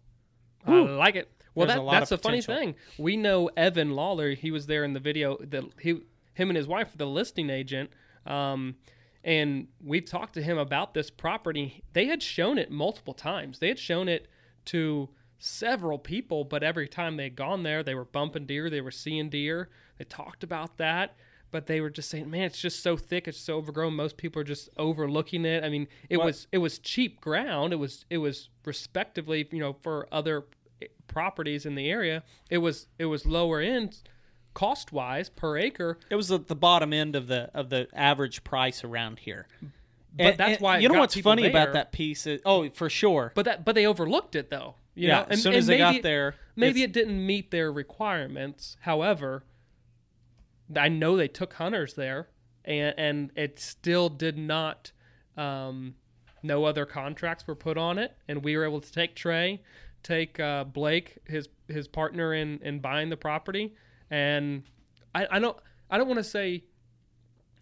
I like it. Well, that, that's the funny thing. We know Evan Lawler. He was there in the video. That he, him and his wife, the listing agent, um, and we've talked to him about this property. They had shown it multiple times. They had shown it to several people, but every time they had gone there, they were bumping deer. They were seeing deer. They talked about that. But they were just saying, "Man, it's just so thick. It's so overgrown. Most people are just overlooking it. I mean, it Well- was it was cheap ground. It was it was respectively, you know, for other properties in the area, it was it was lower end cost wise per acre. It was at the bottom end of the of the average price around here. But that's why you know what's funny there. about that piece is oh for sure. But that but they overlooked it though. You yeah, know? as soon as they got there, maybe it didn't meet their requirements. However, I know they took hunters there, and and it still did not. Um, no other contracts were put on it, and we were able to take Trey, take uh, Blake, his his partner in in buying the property, and I, I don't I don't want to say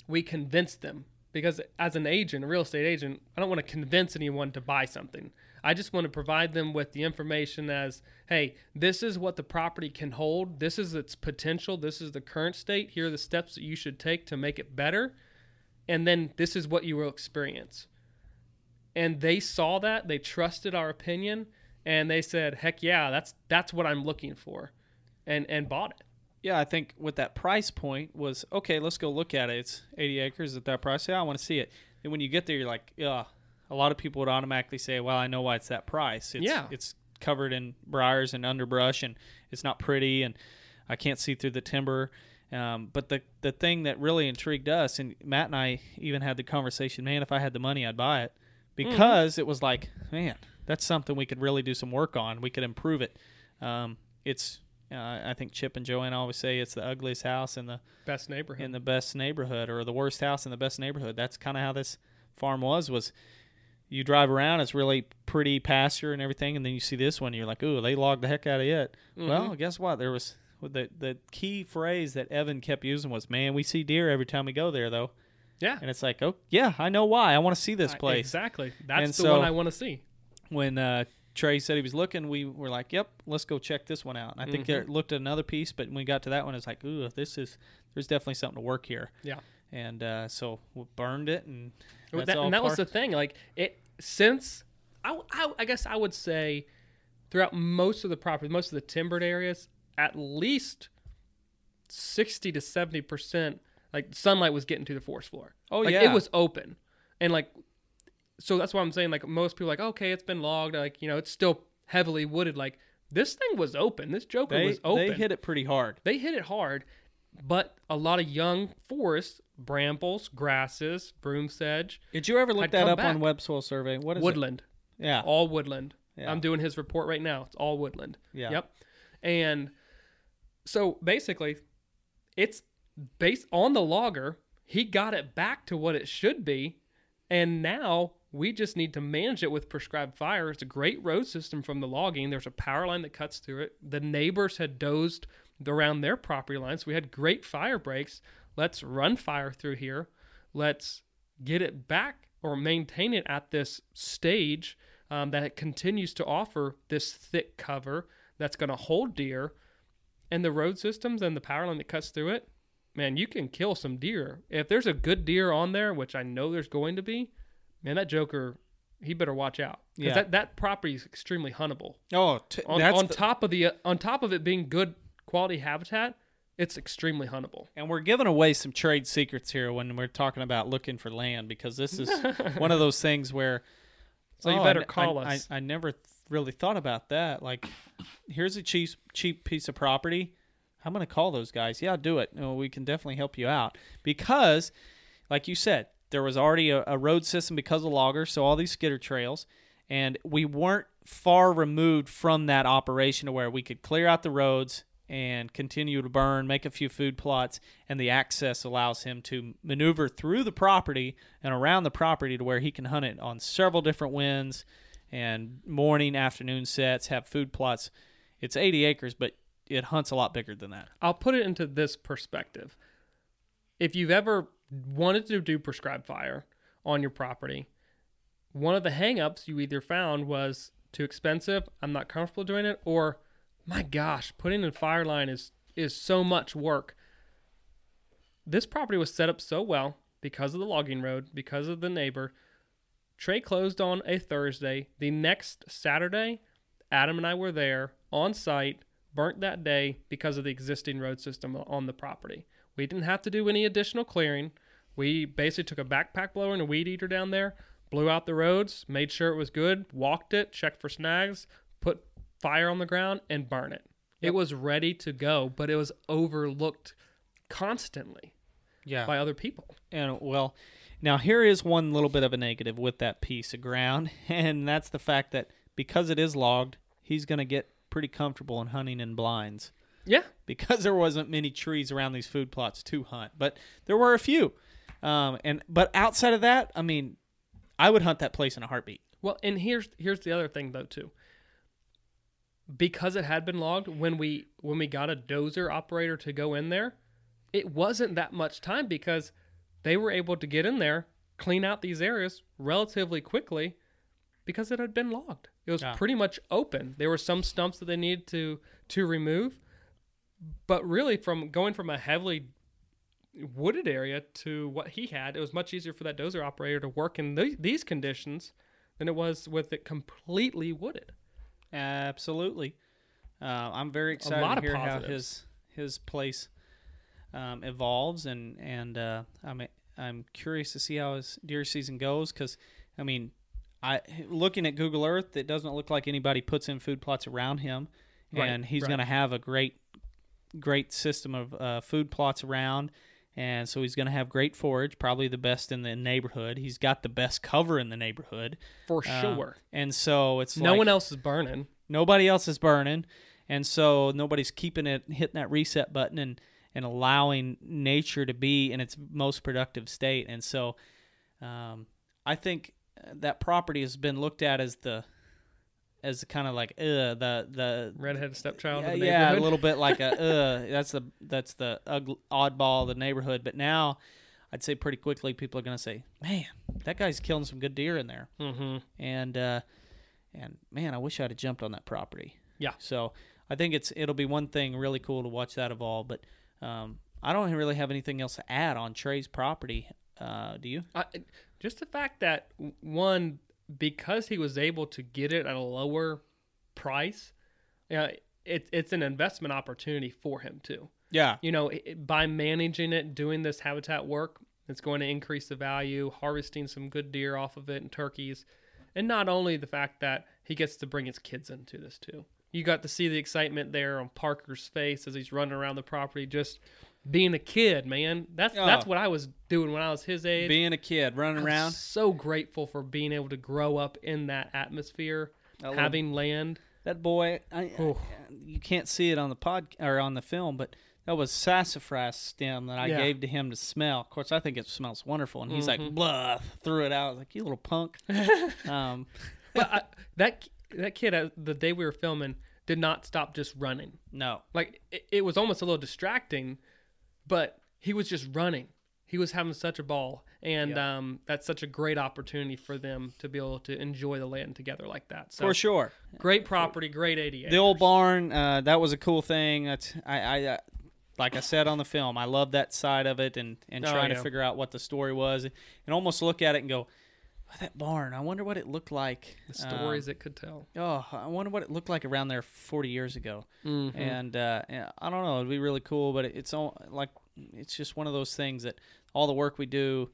we convinced them because as an agent, a real estate agent, I don't want to convince anyone to buy something. I just want to provide them with the information as, hey, this is what the property can hold. This is its potential. This is the current state. Here are the steps that you should take to make it better. And then this is what you will experience. And they saw that, they trusted our opinion, and they said, heck yeah, that's that's what I'm looking for. And and bought it. yeah, I think with that price point was okay. Let's go look at it. It's 80 acres at that price. Yeah, I want to see it. And when you get there, you're like, yeah. A lot of people would automatically say, well, I know why it's that price. It's, Yeah. it's covered in briars and underbrush, and it's not pretty, and I can't see through the timber. Um, but the the thing that really intrigued us, and Matt and I even had the conversation, man, if I had the money, I'd buy it because it was like, man, that's something we could really do some work on. We could improve it. Um, it's uh, I think Chip and Joanna always say it's the ugliest house in the Best neighborhood. in the best neighborhood or the worst house in the best neighborhood. That's kind of how this farm was. Was you drive around, it's really pretty pasture and everything, and then you see this one, you're like, ooh, they logged the heck out of it. Well, guess what? There was the the key phrase that Evan kept using was, "Man, we see deer every time we go there, though." yeah. And it's like, oh yeah, I know why. I want to see this I- place. Exactly. That's And the so- one I want to see. When uh, Trey said he was looking, we were like, "Yep, let's go check this one out." And I think Mm-hmm. they looked at another piece, but when we got to that one, it's like, "Ooh, this is there's definitely something to work here." Yeah. And uh, so we burned it, and Well, that, and that was the thing. Like it since I, I guess I would say throughout most of the property, most of the timbered areas, at least sixty to seventy percent, like sunlight was getting to the forest floor. Oh, like, yeah. it was open, and like so that's why I'm saying like most people are like okay, it's been logged, like you know it's still heavily wooded. Like this thing was open. This Joker they was open. they hit it pretty hard. They hit it hard, but a lot of young forests, brambles, grasses, broom sedge, Did you ever look that up on. Web Soil Survey? What is woodland, it? Yeah, all woodland. Yeah. I'm doing his report right now. It's all woodland. Yeah. Yep. And so basically, it's based on the logger. He got it back to what it should be, and now we just need to manage it with prescribed fire. It's a great road system from the logging. There's a power line that cuts through it. The neighbors had dozed around their property lines. We had great fire breaks. Let's run fire through here. Let's get it back or maintain it at this stage um, that it continues to offer this thick cover that's going to hold deer and the road systems and the power line that cuts through it man you can kill some deer if there's a good deer on there which i know there's going to be man that joker he better watch out 'Cause Yeah. that, that property is extremely huntable Oh, t- on, that's on the- top of the on top of it being good quality habitat it's extremely huntable and we're giving away some trade secrets here when we're talking about looking for land because this is one of those things where. So you Oh, I better ne- call I, us. I, I never th- really thought about that. Like, here's a cheap cheap piece of property. I'm gonna call those guys. Yeah, do it. No, we can definitely help you out because, like you said, there was already a, a road system because of loggers, so all these skidder trails, and we weren't far removed from that operation to where we could clear out the roads and continue to burn, make a few food plots, and the access allows him to maneuver through the property and around the property to where he can hunt it on several different winds and morning, afternoon sets, have food plots. It's 80 acres, but it hunts a lot bigger than that. I'll put it into this perspective. If you've ever wanted to do prescribed fire on your property, one of the hangups you either found was too expensive, I'm not comfortable doing it, or my gosh, putting in fire line is is so much work. This property was set up so well because of the logging road, because of the neighbor. Trey closed on a Thursday. The next Saturday, Adam and I were there on site, burnt that day because of the existing road system on the property. We didn't have to do any additional clearing. We basically took a backpack blower and a weed eater down there, blew out the roads, made sure it was good, walked it, checked for snags, put fire on the ground, and burn it. It was ready to go, but it was overlooked constantly Yeah. by other people. And well, now here is one little bit of a negative with that piece of ground, and that's the fact that because it is logged, he's going to get pretty comfortable in hunting in blinds Yeah. because there wasn't many trees around these food plots to hunt, but there were a few. Um, and but outside of that, I mean, I would hunt that place in a heartbeat. Well, and here's here's the other thing though too. Because it had been logged when we when we got a dozer operator to go in there, it wasn't that much time because they were able to get in there, clean out these areas relatively quickly because it had been logged. It was Yeah. pretty much open. There were some stumps that they needed to to remove, but really from going from a heavily wooded area to what he had, it was much easier for that dozer operator to work in th- these conditions than it was with it completely wooded. Absolutely. Uh, I'm very excited to hear how his his place um, evolves, and and uh, I'm I'm curious to see how his deer season goes. Because I mean, I looking at Google Earth, it doesn't look like anybody puts in food plots around him, Right, and he's right. going to have a great great system of uh, food plots around. And so he's going to have great forage, probably the best in the neighborhood. He's got the best cover in the neighborhood, For Uh, sure. and so it's no like- one else is burning. nobody else is burning and so nobody's keeping it hitting that reset button and and allowing nature to be in its most productive state and so um, i think that property has been looked at as the as kind of like uh the the Redheaded stepchild yeah, of the yeah, a little bit like a uh that's the that's the ugly, oddball of the neighborhood but now i'd say pretty quickly people are going to say man that guy's killing some good deer in there mm-hmm. and uh, and man, I wish I'd have jumped on that property. Yeah. So I think it's it'll be one thing really cool to watch that evolve. But um, I don't really have anything else to add on Trey's property. Uh, do you? I, just the fact that one because he was able to get it at a lower price, yeah, it, it's an investment opportunity for him too. Yeah. You know, it, by managing it, doing this habitat work, it's going to increase the value, harvesting some good deer off of it and turkeys, and not only the fact that he gets to bring his kids into this too. You got to see the excitement there on Parker's face as he's running around the property, just being a kid, man. That's Oh. that's what I was doing when I was his age. Being a kid, running around. so grateful for being able to grow up in that atmosphere, That little- having land. That boy, I, I- you can't see it on the pod or on the film, but that was sassafras stem that I Yeah. gave to him to smell. Of course, I think it smells wonderful, and he's Mm-hmm. like, blah, threw it out. I was like, you little punk. um, But I, that that kid, uh, the day we were filming, did not stop just running. no, Like it, it was almost a little distracting, but he was just running. He was having such a ball, and Yeah. um, that's such a great opportunity for them to be able to enjoy the land together like that. So for sure. great property, great eighty. the old barn uh, that was a cool thing that's i, I uh, like i said on the film i love that side of it and and Oh, trying yeah. to figure out what the story was and almost look at it and go "Oh, that barn i wonder what it looked like the stories it could tell. um, oh i wonder what it looked like around there 40 years ago Mhm. and uh, i don't know it'd be really cool but it's all like it's just one of those things that all the work we do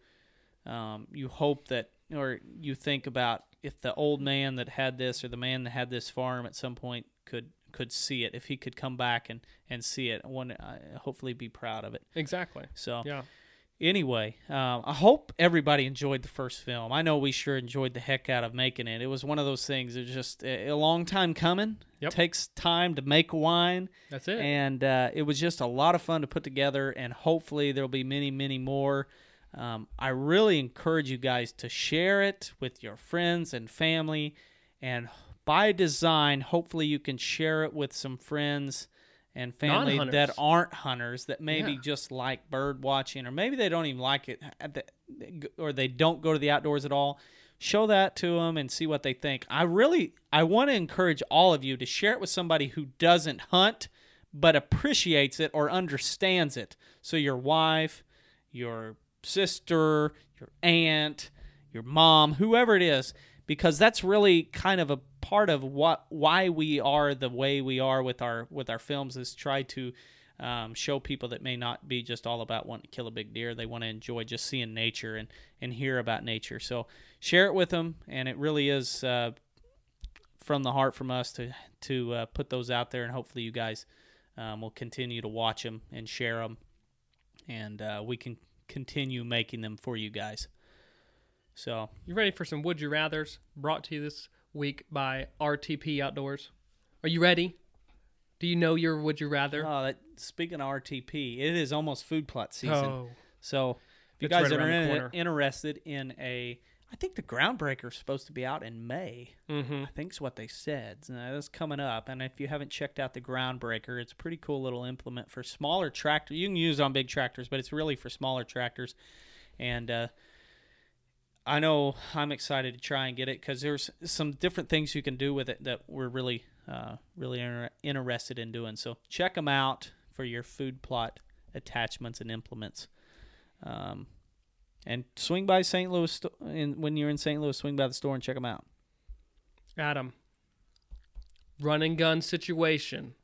um, you hope that or you think about if the old man that had this or the man that had this farm at some point could could see it if he could come back and and see it one uh, hopefully be proud of it Exactly. so Yeah. Anyway um, i hope everybody enjoyed the first film. I know we sure enjoyed the heck out of making it. It was one of those things it was just a, a long time coming. Yep. takes time to make wine. That's it. and uh, it was just a lot of fun to put together and hopefully there'll be many many more. Um, i really encourage you guys to share it with your friends and family. And by design hopefully you can share it with some friends and family Non-hunters. that aren't hunters that maybe Yeah. just like bird watching or maybe they don't even like it at the- or they don't go to the outdoors at all show that to them and see what they think. I really I want to encourage all of you to share it with somebody who doesn't hunt but appreciates it or understands it. So your wife, your sister, your aunt, your mom, whoever it is, because that's really kind of a part of what why we are the way we are with our with our films is try to um, show people that may not be just all about wanting to kill a big deer. They want to enjoy just seeing nature and and hear about nature. So share it with them, and it really is uh, from the heart from us to to uh, put those out there, and hopefully you guys um, will continue to watch them and share them, and uh, we can continue making them for you guys. So You ready for some Would You Rathers brought to you this week by RTP Outdoors? Are you ready? Do you know your Would You Rather? Oh, that, speaking of RTP, it is almost food plot season. Oh. So if you It's guys right are in- interested in a, I think the groundbreaker is supposed to be out in May. Mm-hmm. I think is what they said. So that's coming up. And if you haven't checked out the groundbreaker, it's a pretty cool little implement for smaller tractors. You can use it on big tractors, but it's really for smaller tractors. And uh, I know I'm excited to try and get it because there's some different things you can do with it that we're really, uh, really inter- interested in doing. So check them out for your food plot attachments and implements. Um, and swing by St. Louis sto- in, when you're in St. Louis. Swing by the store and check them out. Adam, run and gun situation.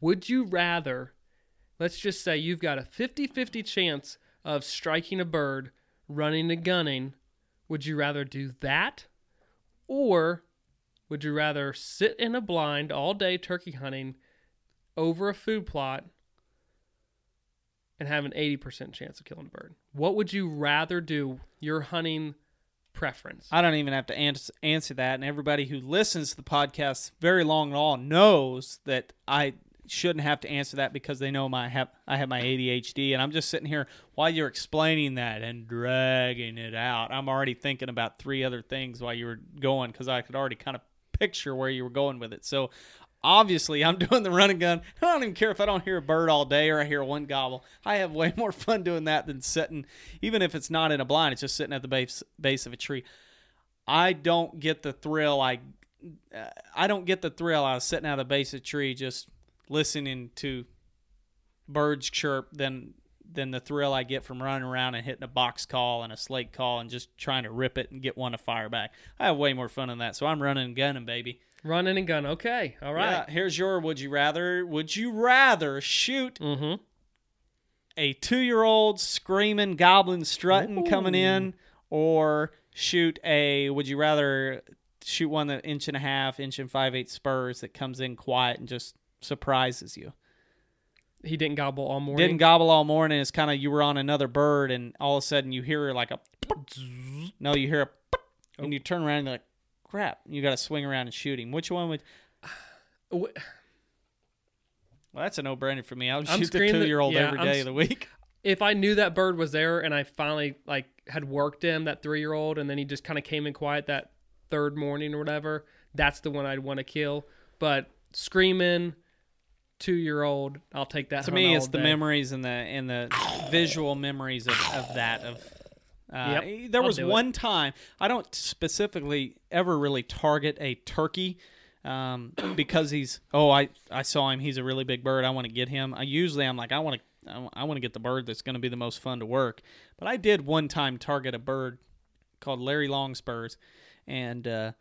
Would you rather, let's just say you've got a 50 50 chance of striking a bird running and gunning. Would you rather do that? Or would you rather sit in a blind all day turkey hunting over a food plot and have an 80% chance of killing a bird? What would you rather do? Your hunting preference. I don't even have to ans- answer that, and everybody who listens to the podcast very long and all knows that I shouldn't have to answer that because they know my have I have my ADHD, and I'm just sitting here while you're explaining that and dragging it out. I'm already thinking about three other things while you were going because I could already kind of picture where you were going with it. So obviously, I'm doing the run gun. I don't even care if I don't hear a bird all day or I hear one gobble. I have way more fun doing that than sitting, even if it's not in a blind. It's just sitting at the base base of a tree. I don't get the thrill. I uh, I don't get the thrill out of sitting at the base of a tree just listening to birds chirp than than the thrill I get from running around and hitting a box call and a slate call and just trying to rip it and get one to fire back. I have way more fun than that. So I'm running and gunning, baby. Running and gunning. Okay. All right. Yeah, here's your would you rather. Would you rather shoot Mm-hmm. a two year old screaming goblin strutting coming in or shoot a would you rather shoot one that inch and a half, inch and five eight spurs that comes in quiet and just surprises you. He didn't gobble all morning. Didn't gobble all morning. It's kind of you were on another bird and all of a sudden you hear like a no, you hear a oh. and you turn around and you're like crap. You got to swing around and shoot him. Which one would? Well, that's a no brainer for me. I'll I'm shoot the two year old yeah, every I'm of the week. If I knew that bird was there and I finally like had worked him that three year old and then he just kind of came in quiet that third morning or whatever, that's the one I'd want to kill. But screaming two year old, I'll take that. to hunt me all it's the day. memories and the and the visual memories of, of that of uh, Yep, there I'll was do it. one time i don't specifically ever really target a turkey um, because he's oh I, I saw him he's a really big bird i want to get him i usually i'm like i want to i want to get the bird that's going to be the most fun to work but i did one time target a bird called larry longspurs and uh,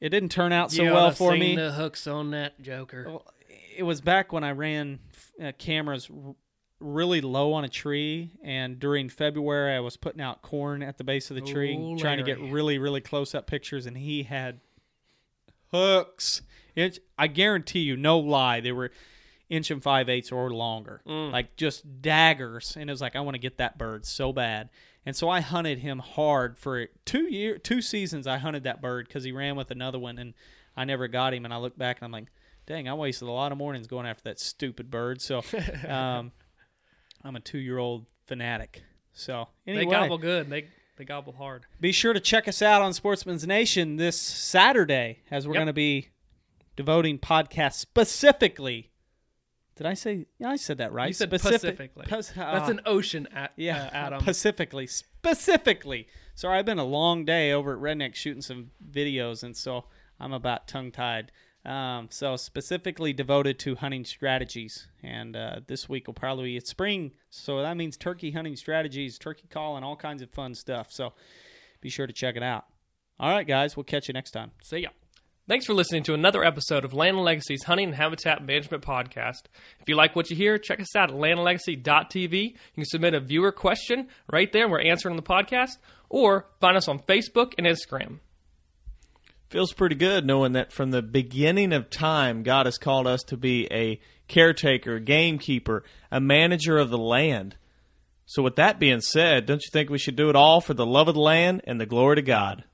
it didn't turn out so You well oughta for seen me The hooks on that joker. well, it was back when I ran uh, cameras r- really low on a tree, and during February I was putting out corn at the base of the tree, Oh, trying to get really, really close up pictures, and he had hooks. Inch, I guarantee you, no lie, they were inch and five eighths or longer, Mm. like just daggers. And it was like I want to get that bird so bad. And so I hunted him hard for two year, two seasons. I hunted that bird because he ran with another one, and I never got him. And I look back and I'm like, dang, I wasted a lot of mornings going after that stupid bird. So, um, I'm a two year old fanatic. So anyway, They gobble good. They they gobble hard. be sure to check us out on Sportsman's Nation this Saturday as we're Yep. going to be devoting podcast specifically Did I say? Yeah, I said that right. You said Specific- specifically. Pos- That's ah. an ocean, at, Yeah, uh, Adam. Specifically, specifically. Sorry, I've been a long day over at Redneck shooting some videos, and so I'm about tongue tied. Um, so specifically devoted to hunting strategies, and uh, this week will probably be it's spring, so that means turkey hunting strategies, turkey call, and all kinds of fun stuff. So be sure to check it out. All right, guys, we'll catch you next time. See ya. Thanks for listening to another episode of Land and Legacy's Hunting and Habitat Management Podcast. If you like what you hear, check us out at landandlegacy.tv. You can submit a viewer question right there, and we're answering on the podcast, or find us on Facebook and Instagram. Feels pretty good knowing that from the beginning of time, God has called us to be a caretaker, gamekeeper, a manager of the land. So, with that being said, don't you think we should do it all for the love of the land and the glory to God?